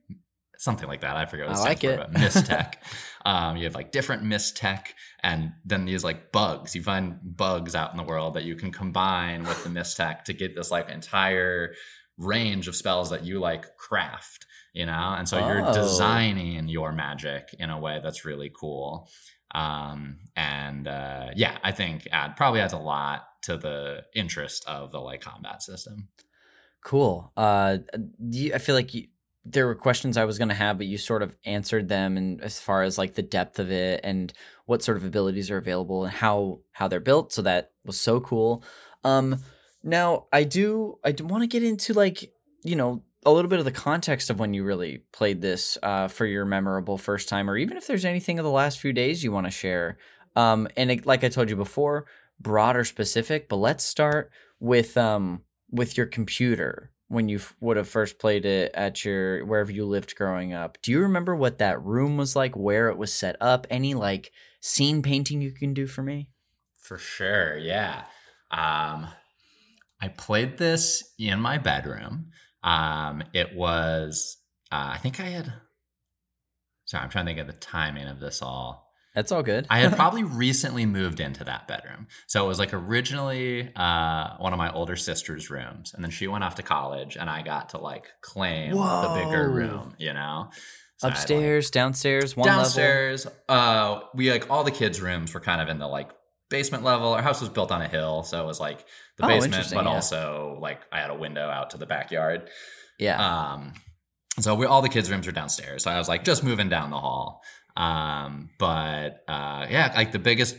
Speaker 2: Something like that i forget what
Speaker 1: I like it.
Speaker 2: but mystech um, you have like different mystech and then these like bugs. You find bugs out in the world that you can combine with the mystech to get this like entire range of spells that you like craft you know? And so oh. you're designing your magic in a way that's really cool. Um, and uh, yeah i think add probably adds a lot to the interest of the like combat system.
Speaker 1: Cool. Uh you, i feel like you, there were questions i was going to have but you sort of answered them and as far as like the depth of it and what sort of abilities are available and how how they're built. So that was so cool. Um now i do i want to get into like you know a little bit of the context of when you really played this uh, for your memorable first time, or even if there's anything of the last few days you want to share. Um, and it, like I told you before, broad or specific. But let's start with um, with your computer. when you f- would have first played it at your wherever you lived growing up. Do you remember what that room was like, where it was set up? Any like scene painting you can do for me?
Speaker 2: For sure, yeah. Um, I played this in my bedroom. Um, it was, uh, I think I had. Sorry, I'm trying to think of the timing of this all.
Speaker 1: That's all good.
Speaker 2: I had probably recently moved into that bedroom. So it was like originally uh, one of my older sister's rooms. And then she went off to college and I got to like claim the bigger room, you know? So had, like,
Speaker 1: Upstairs, downstairs, one level.
Speaker 2: downstairs. Uh, we like all the kids' rooms were kind of in the like basement level. Our house was built on a hill, so it was like the
Speaker 1: Oh,
Speaker 2: basement, but
Speaker 1: yeah.
Speaker 2: also like I had a window out to the backyard.
Speaker 1: Yeah.
Speaker 2: Um, so we all the kids' rooms are downstairs. So I was like just moving down the hall. Um, but uh, yeah, like the biggest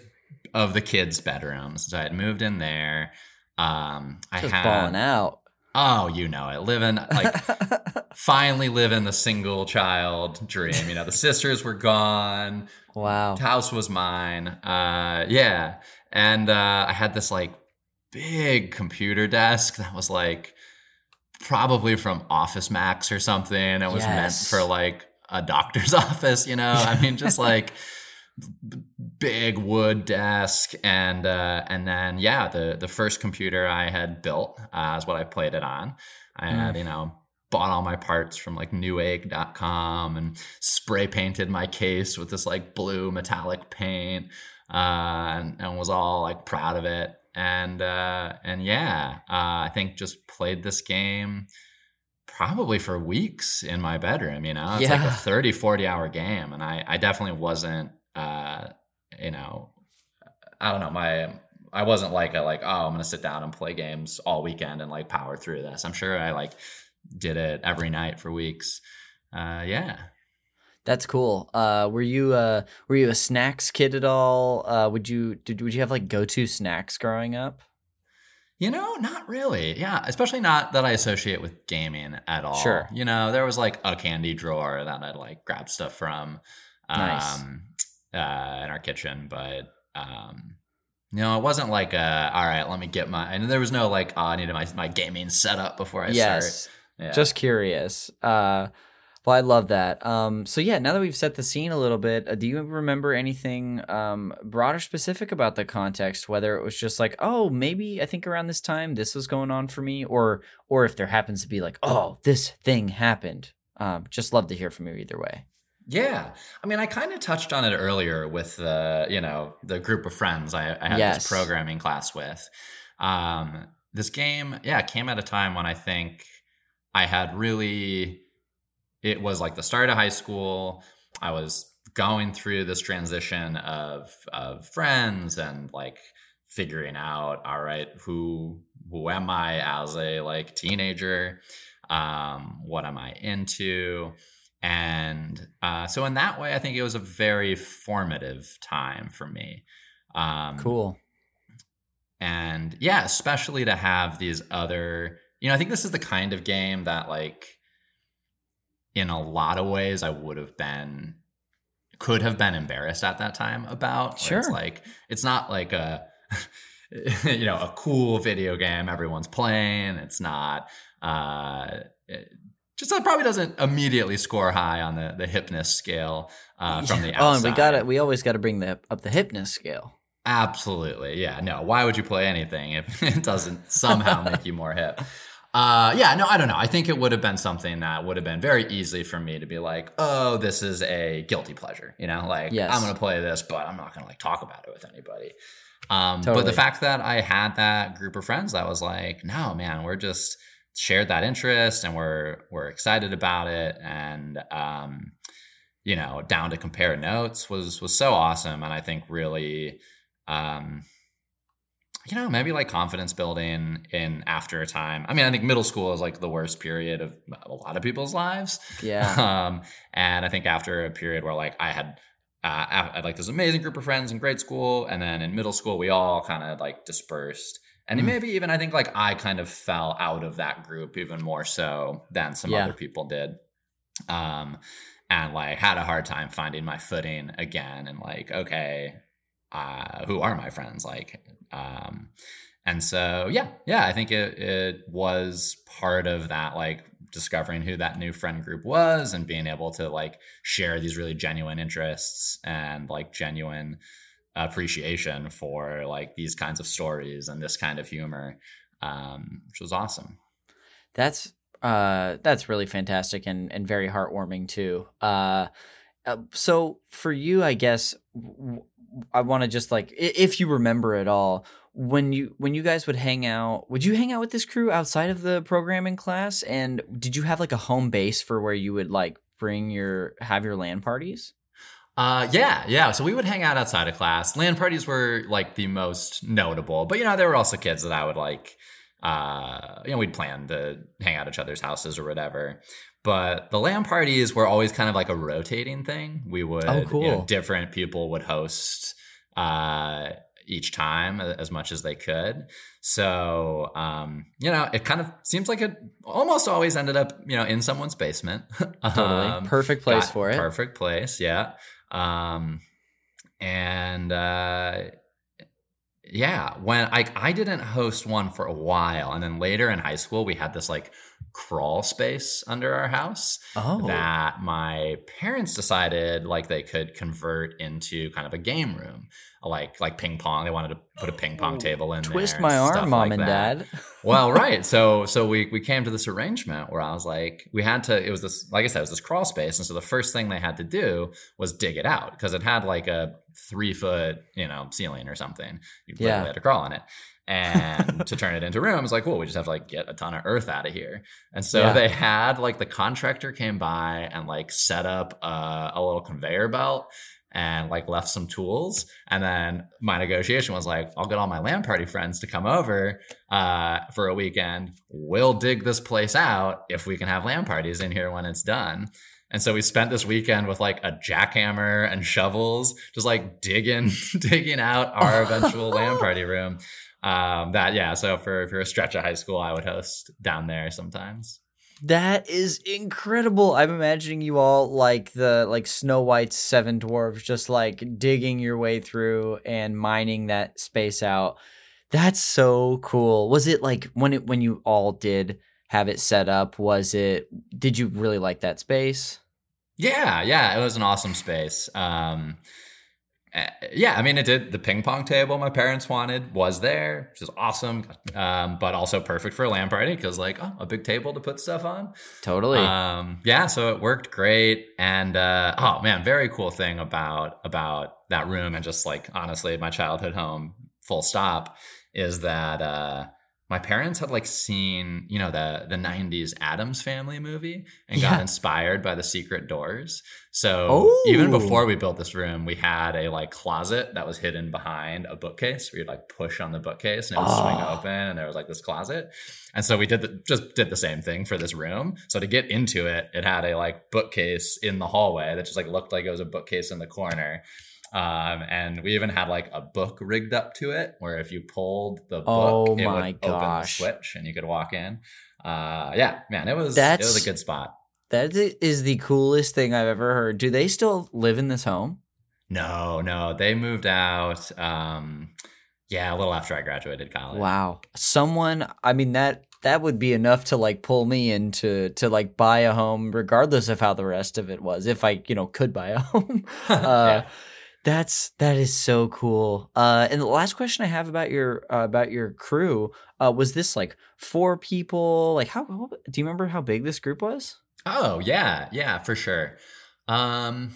Speaker 2: of the kids' bedrooms. So I had moved in there. Um, I
Speaker 1: Just
Speaker 2: had
Speaker 1: balling out.
Speaker 2: oh, you know it, living like finally living the single child dream. You know, the sisters were gone
Speaker 1: wow.
Speaker 2: The house was mine. Uh, yeah, and uh, I had this like big computer desk that was like probably from Office Max or something. It was meant for like a doctor's office. You know, I mean, just like big wood desk and uh and then yeah the the first computer i had built uh is what i played it on i had you know bought all my parts from like newegg.com and spray painted my case with this like blue metallic paint uh and, and was all like proud of it and uh and yeah uh i think just played this game probably for weeks in my bedroom you know? It's like a 30 40 hour game and i i definitely wasn't uh you know i don't know my i wasn't like a like oh i'm gonna sit down and play games all weekend and like power through this. I'm sure i like did it every night for weeks. Uh yeah
Speaker 1: That's cool. Uh, were you uh, were you a snacks kid at all? Uh, would you did would you have like go to snacks growing up?
Speaker 2: You know, not really. Yeah, especially not that I associate with gaming at all.
Speaker 1: Sure.
Speaker 2: You know, there was like a candy drawer that I'd like grab stuff from um
Speaker 1: Nice.
Speaker 2: uh in our kitchen, but um no, it wasn't like uh all right, let me get my and there was no like oh, I needed my my gaming setup before I
Speaker 1: yes.
Speaker 2: start. Yeah.
Speaker 1: Just curious. Uh, well, I love that. Um, so yeah, now that we've set the scene a little bit, uh, do you remember anything um, broad or specific about the context? Whether it was just like, oh, maybe I think around this time this was going on for me, or or if there happens to be like, oh, this thing happened. Um, just love to hear from you either way.
Speaker 2: Yeah, I mean, I kind of touched on it earlier with the you know the group of friends I, I had
Speaker 1: Yes.
Speaker 2: this programming class with. Um, this game, yeah, came at a time when I think I had really. It was like the start of high school. I was going through this transition of of friends and like figuring out, all right, who who am I as a like teenager? Um, what am I into? and uh, so in that way i think it was a very formative time for me um,
Speaker 1: Cool.
Speaker 2: and yeah especially to have these other you know i think this is the kind of game that like in a lot of ways i would have been could have been embarrassed at that time about where it's
Speaker 1: Sure.
Speaker 2: like it's not like a you know a cool video game everyone's playing it's not uh it, just probably doesn't immediately score high on the the hipness scale uh, from the outside.
Speaker 1: Oh, and we got to We always got to bring the up the hipness scale.
Speaker 2: Absolutely. Yeah. No. Why would you play anything if it doesn't somehow make you more hip? Uh, yeah. No, I don't know. I think it would have been something that would have been very easy for me to be like, oh, this is a guilty pleasure. You know, like
Speaker 1: Yes.
Speaker 2: I'm going to play this, but I'm not going to like talk about it with anybody. Um, But the fact that I had that group of friends that was like, no, man, we're just shared that interest and we're we're excited about it and um, you know, down to compare notes was was so awesome, and I think really, um, you know, maybe like confidence building in after a time. I mean, I think middle school is like the worst period of a lot of people's lives.
Speaker 1: Yeah.
Speaker 2: Um, and I think after a period where like I had. Uh, I had like this amazing group of friends in grade school, and then in middle school we all kind of like dispersed, and
Speaker 1: Mm.
Speaker 2: maybe even I think like I kind of fell out of that group even more so than some
Speaker 1: Yeah.
Speaker 2: other people did. Um, and like had a hard time finding my footing again and like okay uh who are my friends like um And so, yeah, yeah, I think it, it was part of that, like discovering who that new friend group was and being able to like share these really genuine interests and like genuine appreciation for like these kinds of stories and this kind of humor, um, which was awesome.
Speaker 1: That's uh, that's really fantastic and and very heartwarming too. Uh, uh so for you, I guess I want to just like if you remember at all when you when you guys would hang out would you hang out with this crew outside of the programming class and did you have like a home base for where you would like bring your have your LAN parties
Speaker 2: uh, yeah, yeah. So we would hang out outside of class. LAN parties were like the most notable, but you know, there were also kids that I would like, uh, you know, we'd plan to hang out at each other's houses or whatever. But the LAN parties were always kind of like a rotating thing. We would, oh, cool. you know, different people would host, uh, each time as much as they could. So, um, you know, it kind of seems like it almost always ended up, you know, in someone's basement.
Speaker 1: Totally. um, perfect place for it.
Speaker 2: Perfect place. Yeah. Um, and uh, yeah, when I I didn't host one for a while, and then later in high school we had this like crawl space under our house oh. that my parents decided like they could convert into kind of a game room like like ping pong. They wanted to put a ping pong table in
Speaker 1: Twist my arm, mom like and that. dad.
Speaker 2: well, right. So so we we came to this arrangement where I was like, we had to. It was this, like I said, it was this crawl space, and so the first thing they had to do was dig it out because it had like a three foot you know ceiling or something. You yeah. had to crawl on it. And to turn it into rooms like well we just have to like get a ton of earth out of here and so yeah. they had like the contractor came by and like set up a, a little conveyor belt and like left some tools. And then my negotiation was like, I'll get all my LAN party friends to come over uh, for a weekend. We'll dig this place out if we can have LAN parties in here when it's done. And so we spent this weekend with like a jackhammer and shovels, just like digging, digging out our eventual LAN party room. Um, that yeah. So for if you're a stretch of high school, I would host down there sometimes.
Speaker 1: That is incredible. I'm imagining you all like the like Snow White's seven dwarves, just like digging your way through and mining that space out. That's so cool. Was it like when it when you all did have it set up? Was it? Did you really like that space?
Speaker 2: Yeah, yeah, it was an awesome space. Um, uh, yeah, I mean, it did. The ping pong table my parents wanted was there, which is awesome, um, but also perfect for a LAN party because, like, oh, a big table to put stuff on.
Speaker 1: Totally.
Speaker 2: Um, yeah, so it worked great, and uh, oh man, very cool thing about about that room and just like honestly, my childhood home, full stop, is that uh, my parents had like seen you know the the 90s Addams Family movie and yeah. got inspired by the secret doors so oh. even before we built this room we had a like closet that was hidden behind a bookcase where you'd like push on the bookcase and it would oh. swing ah. open and there was like this closet and so we did the, just did the same thing for this room so to get into it it had a like bookcase in the hallway that just like looked like it was a bookcase in the corner um, and we even had like a book rigged up to it where if you pulled the book, oh it would gosh. open the switch and you could walk in. Uh, yeah, man, it was That's, it was a good spot.
Speaker 1: That is the coolest thing I've ever heard. Do they still live in this home?
Speaker 2: No, no, they moved out. Um, yeah, a little after I graduated college.
Speaker 1: Wow, someone. I mean that that would be enough to like pull me into to like buy a home, regardless of how the rest of it was. If I you know could buy a home. uh, yeah that's that is so cool. Uh, and the last question I have about your uh, about your crew uh, was this like four people? Like how, do you remember how big this group was?
Speaker 2: Oh yeah, yeah, for sure. Um,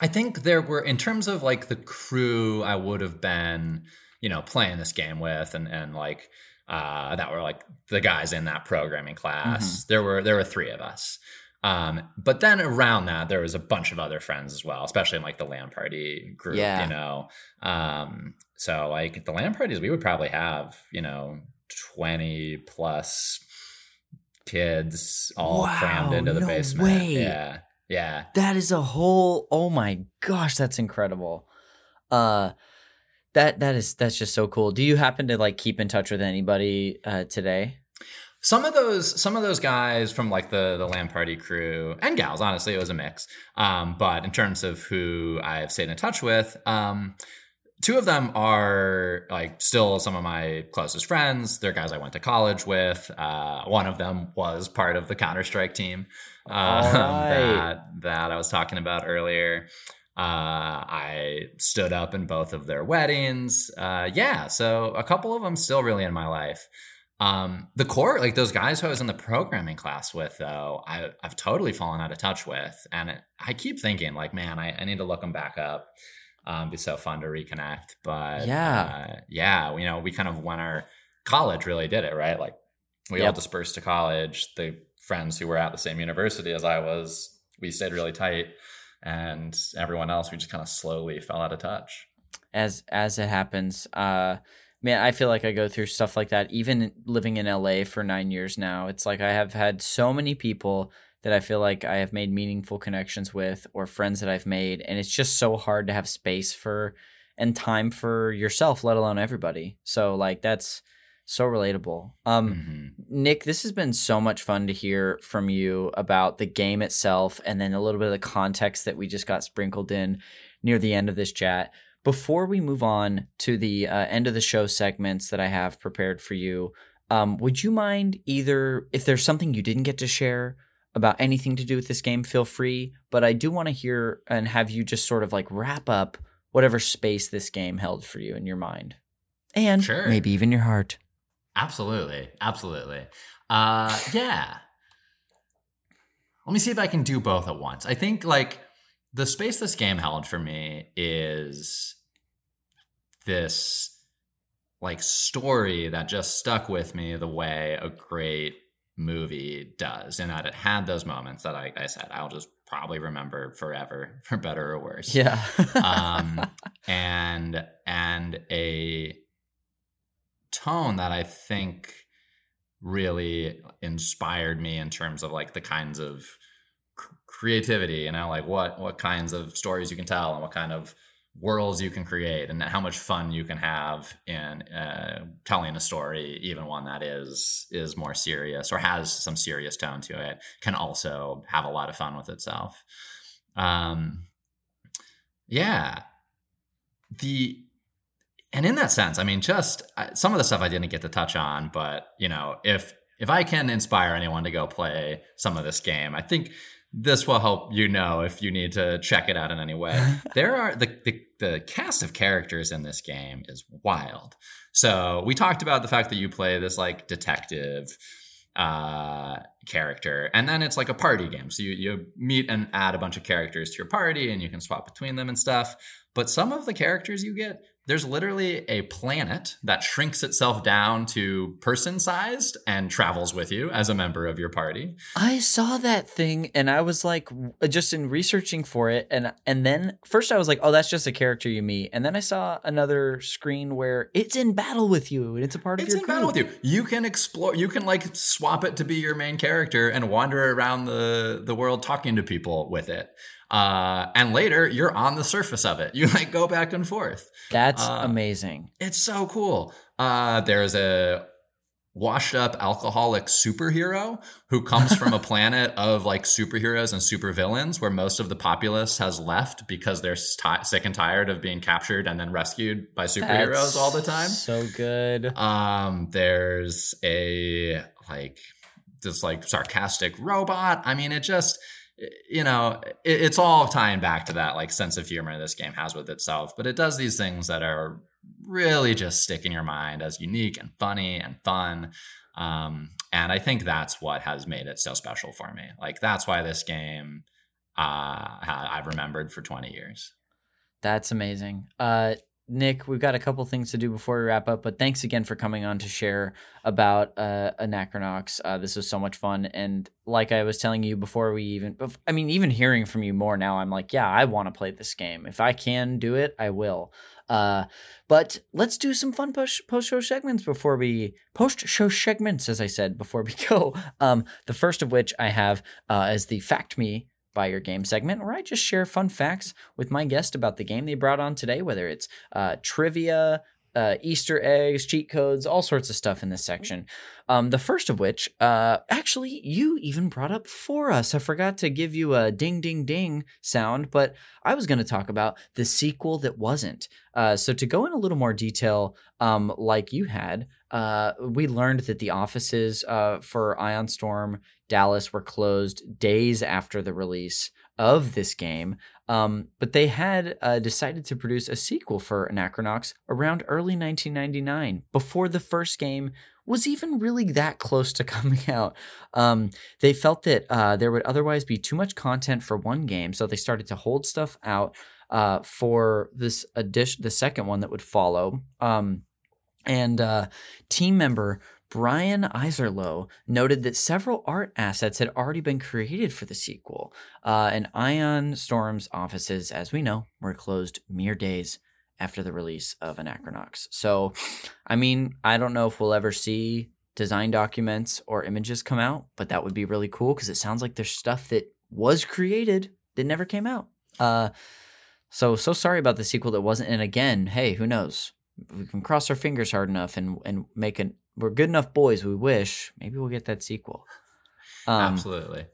Speaker 2: I think there were in terms of like the crew I would have been, you know, playing this game with, and and like uh, that were like the guys in that programming class. Mm-hmm. There were there were three of us. Um, but then around that, there was a bunch of other friends as well, especially in like the LAN party group, yeah. you know. Um, so like the LAN parties, we would probably have, you know, 20 plus kids all wow, crammed into the no basement. Way. Yeah. Yeah.
Speaker 1: That is a whole oh my gosh, that's incredible. Uh that that is that's just so cool. Do you happen to like keep in touch with anybody uh today?
Speaker 2: Some of those some of those guys from like the the LAN party crew and gals honestly it was a mix um, but in terms of who i've stayed in touch with um, two of them are like still some of my closest friends. They're guys I went to college with. Uh, one of them was part of the Counter Strike team um,
Speaker 1: right.
Speaker 2: that that I was talking about earlier. Uh, I stood up in both of their weddings. Uh, yeah, so a couple of them still really in my life. Um, the core, like those guys who I was in the programming class with, though, I, I've totally fallen out of touch with, and it, I keep thinking, like, man, I, I need to look them back up. Um, be so fun to reconnect, but
Speaker 1: Yeah.
Speaker 2: uh, yeah, you know, we kind of when our college really did it, right? Like, we all dispersed to college. The friends who were at the same university as I was, we stayed really tight, and everyone else, we just kind of slowly fell out of touch.
Speaker 1: as as it happens uh man i feel like i go through stuff like that even living in la for nine years now it's like i have had so many people that i feel like i have made meaningful connections with or friends that i've made and it's just so hard to have space for and time for yourself let alone everybody so like that's so relatable um
Speaker 2: Mhm.
Speaker 1: Nick, this has been so much fun to hear from you about the game itself and then a little bit of the context that we just got sprinkled in near the end of this chat. Before we move on to the uh, end of the show segments that I have prepared for you, um, would you mind either, if there's something you didn't get to share about anything to do with this game, feel free. But I do want to hear and have you just sort of like wrap up whatever space this game held for you in your mind and
Speaker 2: Sure.
Speaker 1: maybe even your heart.
Speaker 2: Absolutely. Absolutely. Uh yeah. Let me see if I can do both at once. I think like the space this game held for me is this like story that just stuck with me the way a great movie does and that it had those moments that I, I said I'll just probably remember forever for better or worse
Speaker 1: Yeah.
Speaker 2: um, and and a tone that I think really inspired me in terms of like the kinds of cr- creativity, you know, like what what kinds of stories you can tell and what kind of worlds you can create and how much fun you can have in uh, telling a story, even one that is is more serious or has some serious tone to it, can also have a lot of fun with itself. Um, yeah, the and in that sense, I mean, just uh, some of the stuff I didn't get to touch on, but you know, if if I can inspire anyone to go play some of this game, I think this will help you know if you need to check it out in any way. there are the, the the cast of characters in this game is wild. So we talked about the fact that you play this like detective uh character and then it's like a party game so you you meet and add a bunch of characters to your party and you can swap between them and stuff but some of the characters you get there's literally a planet that shrinks itself down to person sized and travels with you as a member of your party.
Speaker 1: I saw that thing and I was like just in researching for it and and then first I was like oh that's just a character you meet. And then I saw another screen where it's in battle with you and it's a part
Speaker 2: it's
Speaker 1: of
Speaker 2: in
Speaker 1: your
Speaker 2: battle with you. You can explore you can like swap it to be your main character and wander around the the world talking to people with it uh and later you're on the surface of it you like go back and forth
Speaker 1: That's
Speaker 2: Uh,
Speaker 1: amazing.
Speaker 2: It's so cool. Uh, there's a washed up alcoholic superhero who comes from a planet of like superheroes and supervillains where most of the populace has left because they're sick and tired of being captured and then rescued by superheroes
Speaker 1: That's
Speaker 2: all the time.
Speaker 1: So good.
Speaker 2: Um, there's a like this like sarcastic robot. I mean, it just you know it, it's all tying back to that like sense of humor this game has with itself. But it does these things that are really just stick in your mind as unique and funny and fun. Um, and I think that's what has made it so special for me. Like that's why this game uh, I've remembered for 20 years.
Speaker 1: That's amazing. Uh, Nick, we've got a couple things to do before we wrap up, but thanks again for coming on to share about uh, Anachronox. Uh, this was so much fun, and like I was telling you before we even, I mean, even hearing from you more now, I'm like, yeah, I want to play this game. If I can do it, I will. Uh, but let's do some fun post show segments before we post show segments, as I said before we go. Um, the first of which I have uh, as the fact me by your game segment, where I just share fun facts with my guest about the game they brought on today, whether it's uh, trivia uh, Easter eggs, cheat codes, all sorts of stuff in this section. Um, the first of which, uh, actually, you even brought up for us. I forgot to give you a ding, ding, ding sound, but I was going to talk about the sequel that wasn't. Uh, so, to go in a little more detail, um, like you had, uh, we learned that the offices uh, for Ion Storm Dallas were closed days after the release of this game. Um, but they had uh, decided to produce a sequel for Anachronox around early 1999, before the first game was even really that close to coming out. Um, they felt that uh, there would otherwise be too much content for one game, so they started to hold stuff out uh, for this addition, the second one that would follow. Um, and uh, team member Brian Eiserloh noted that several art assets had already been created for the sequel, uh, and Ion Storm's offices, as we know, were closed mere days after the release of Anachronox. So, I mean, I don't know if we'll ever see design documents or images come out, but that would be really cool because it sounds like there's stuff that was created that never came out. Uh, so, so sorry about the sequel that wasn't. And again, hey, who knows? we can cross our fingers hard enough and and make it we're good enough boys we wish maybe we'll get that sequel
Speaker 2: um, absolutely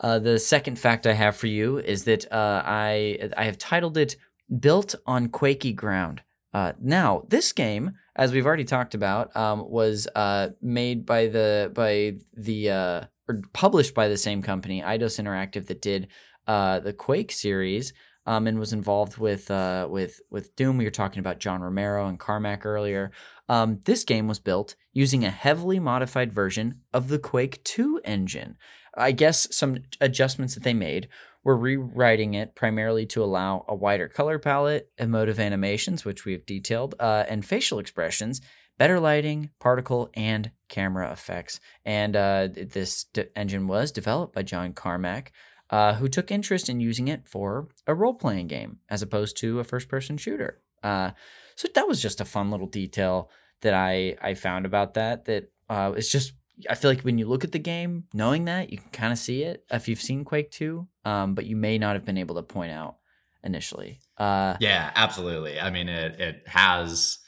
Speaker 1: uh, the second fact i have for you is that uh, i i have titled it built on quakey ground uh, now this game as we've already talked about um, was uh, made by the by the uh, or published by the same company eidos interactive that did uh, the quake series um, and was involved with uh, with with Doom. We were talking about John Romero and Carmack earlier. Um, this game was built using a heavily modified version of the Quake 2 engine. I guess some adjustments that they made were rewriting it primarily to allow a wider color palette, emotive animations, which we've detailed, uh, and facial expressions, better lighting, particle, and camera effects. And uh, this engine was developed by John Carmack uh, who took interest in using it for a role playing game as opposed to a first person shooter. Uh, so that was just a fun little detail that I, I found about that. That uh, it's just, I feel like when you look at the game, knowing that, you can kind of see it if you've seen Quake 2, um, but you may not have been able to point out initially. Uh,
Speaker 2: yeah, absolutely. I mean, it, it has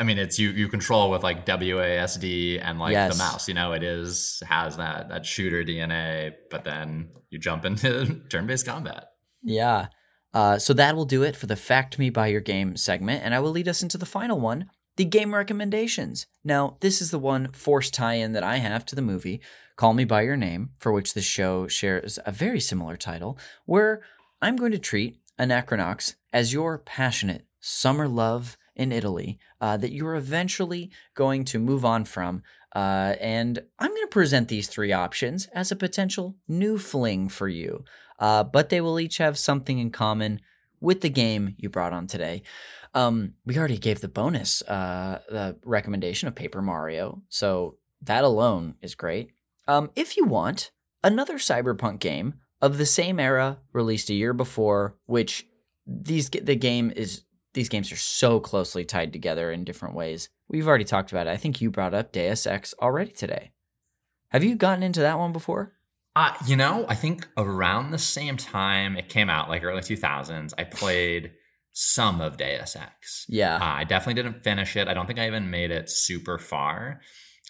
Speaker 2: I mean, it's you you control with like WASD and like yes. the mouse. You know, it is has that that shooter DNA, but then you jump into turn-based combat.
Speaker 1: Yeah. Uh, so that will do it for the Fact Me by Your Game segment, and I will lead us into the final one, the game recommendations. Now, this is the one forced tie-in that I have to the movie Call Me by Your Name, for which the show shares a very similar title, where I'm going to treat Anachronox as your passionate summer love in Italy uh, that you're eventually going to move on from. Uh, and I'm going to present these three options as a potential new fling for you. Uh, but they will each have something in common with the game you brought on today. Um, we already gave the bonus uh, the recommendation of Paper Mario, so that alone is great. Um, if you want another cyberpunk game of the same era released a year before, which these the game is these games are so closely tied together in different ways. We've already talked about it. I think you brought up Deus Ex already today. Have you gotten into that one before?
Speaker 2: Uh, you know, I think around the same time it came out, like early 2000s, I played some of Deus Ex.
Speaker 1: Yeah.
Speaker 2: Uh, I definitely didn't finish it. I don't think I even made it super far.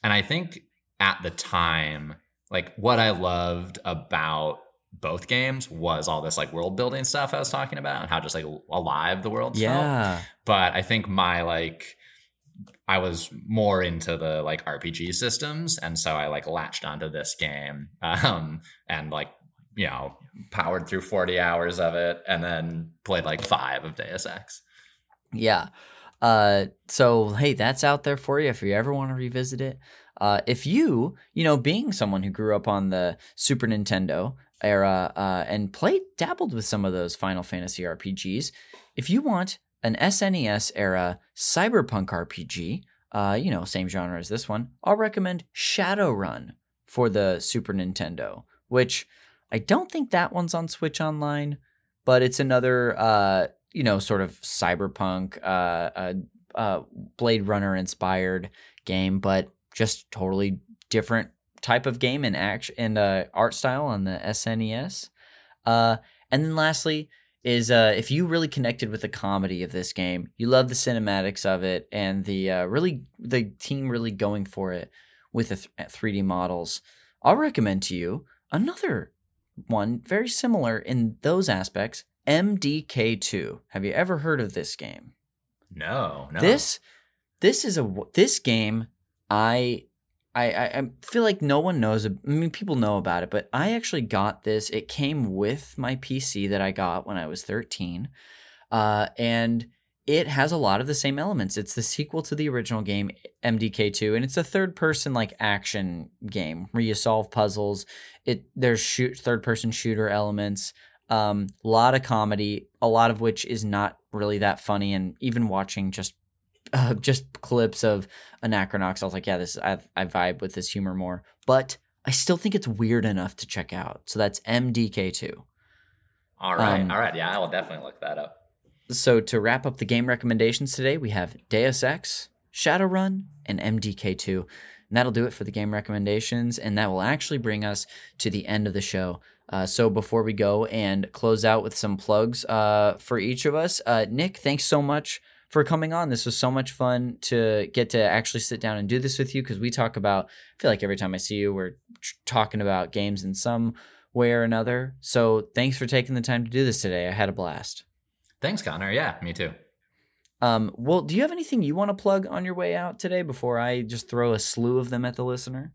Speaker 2: And I think at the time, like what I loved about both games was all this like world building stuff I was talking about and how just like alive the world yeah. felt. But I think my like I was more into the like RPG systems, and so I like latched onto this game, um, and like you know powered through forty hours of it, and then played like five of Deus Ex.
Speaker 1: Yeah. Uh, so hey, that's out there for you if you ever want to revisit it. Uh, if you, you know, being someone who grew up on the Super Nintendo, era uh, and played dabbled with some of those Final Fantasy RPGs. If you want an SNES era cyberpunk RPG, uh, you know, same genre as this one, I'll recommend Shadowrun for the Super Nintendo, which I don't think that one's on Switch Online, but it's another, uh, you know, sort of cyberpunk, uh, uh, Blade Runner inspired game, but just totally different type of game and action and uh, art style on the SNES. Uh, and then lastly, is uh, if you really connected with the comedy of this game, you love the cinematics of it, and the uh, really the team really going for it with the th- 3D models. I'll recommend to you another one very similar in those aspects. MDK2. Have you ever heard of this game?
Speaker 2: No, no.
Speaker 1: This this is a this game I I, I feel like no one knows. I mean, people know about it, but I actually got this. It came with my PC that I got when I was 13. Uh, and it has a lot of the same elements. It's the sequel to the original game, MDK2, and it's a third person like action game where you solve puzzles. It There's shoot third person shooter elements. A um, lot of comedy, a lot of which is not really that funny. And even watching just uh, just clips of Anachronox. I was like, yeah, this I, I vibe with this humor more, but I still think it's weird enough to check out. So that's MDK2.
Speaker 2: All right, um, all right, yeah, I will definitely look that up.
Speaker 1: So to wrap up the game recommendations today, we have Deus Ex, Shadowrun, and MDK2. And that'll do it for the game recommendations, and that will actually bring us to the end of the show. Uh, so before we go and close out with some plugs uh, for each of us, uh, Nick, thanks so much for coming on. This was so much fun to get to actually sit down and do this with you because we talk about, I feel like every time I see you, we're talking about games in some way or another. So thanks for taking the time to do this today. I had a blast.
Speaker 2: Thanks, Connor. Yeah, me too.
Speaker 1: Um, well, do you have anything you want to plug on your way out today before I just throw a slew of them at the listener?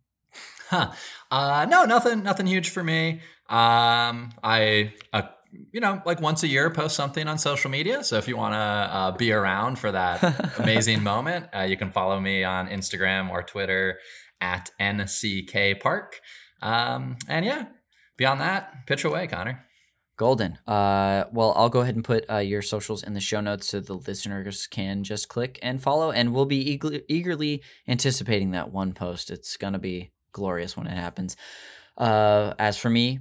Speaker 2: Huh. Uh, no, nothing, nothing huge for me. Um, I, uh, you know, like once a year, post something on social media. So if you want to uh, be around for that amazing moment, uh, you can follow me on Instagram or Twitter at NCK Park. Um, and yeah, beyond that, pitch away, Connor.
Speaker 1: Golden. Uh, well, I'll go ahead and put uh, your socials in the show notes so the listeners can just click and follow. And we'll be eager- eagerly anticipating that one post. It's going to be glorious when it happens. Uh, as for me,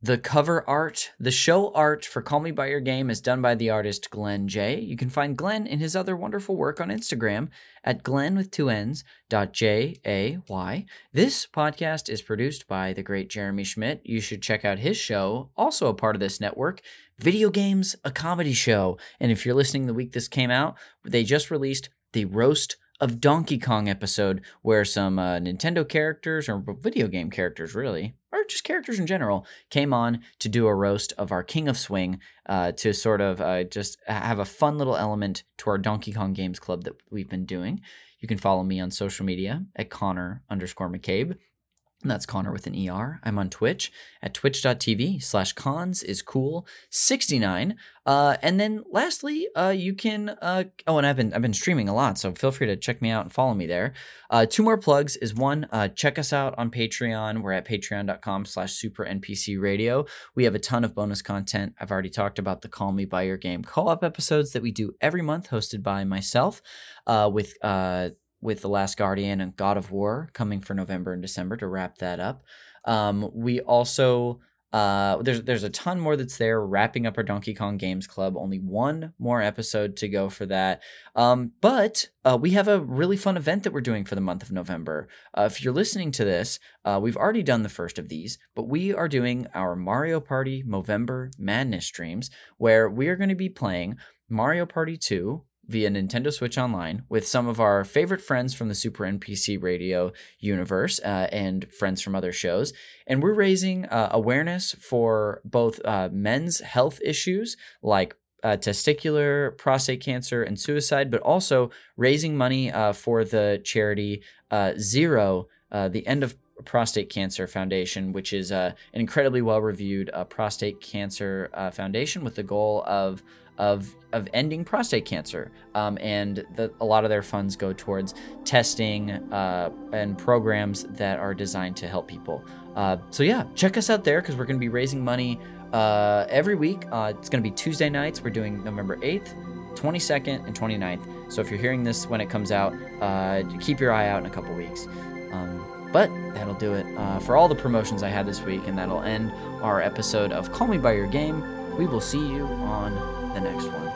Speaker 1: the cover art, the show art for Call Me By Your Game is done by the artist Glenn J. You can find Glenn in his other wonderful work on Instagram at Glenn with two N's dot J A Y. This podcast is produced by the great Jeremy Schmidt. You should check out his show, also a part of this network, Video Games, a Comedy Show. And if you're listening the week this came out, they just released the Roast of Donkey Kong episode where some uh, Nintendo characters or video game characters really or just characters in general came on to do a roast of our King of Swing uh, to sort of uh, just have a fun little element to our Donkey Kong Games Club that we've been doing. You can follow me on social media at Connor underscore McCabe. That's Connor with an ER. I'm on Twitch at twitch.tv slash cons is cool 69. Uh, and then lastly, uh, you can, uh, oh, and I've been, I've been streaming a lot, so feel free to check me out and follow me there. Uh, two more plugs is one, uh, check us out on Patreon. We're at patreon.com slash super NPC radio. We have a ton of bonus content. I've already talked about the Call Me By Your Game co-op episodes that we do every month hosted by myself, uh, with, with The Last Guardian and God of War coming for November and December to wrap that up. Um, we also uh, there's there's a ton more that's there. Wrapping up our Donkey Kong Games Club. Only one more episode to go for that. Um, but uh, we have a really fun event that we're doing for the month of November. Uh, if you're listening to this, uh, we've already done the first of these, but we are doing our Mario Party Movember Madness streams, where we are going to be playing Mario Party 2 via Nintendo Switch Online with some of our favorite friends from the Super NPC Radio universe uh, and friends from other shows. And we're raising uh, awareness for both uh, men's health issues like uh, testicular, prostate cancer, and suicide, but also raising money uh, for the charity uh, Zero, the End of Prostate Cancer Foundation, which is an incredibly well reviewed prostate cancer foundation with the goal of of of ending prostate cancer, um, and the, a lot of their funds go towards testing uh, and programs that are designed to help people. Uh, so yeah, check us out there because we're going to be raising money uh, every week. Uh, it's going to be Tuesday nights. We're doing November eighth, 22nd, and 29th. So if you're hearing this when it comes out, uh, keep your eye out in a couple weeks. Um, but that'll do it uh, for all the promotions I had this week, and that'll end our episode of Call Me By Your Game. We will see you on the next one.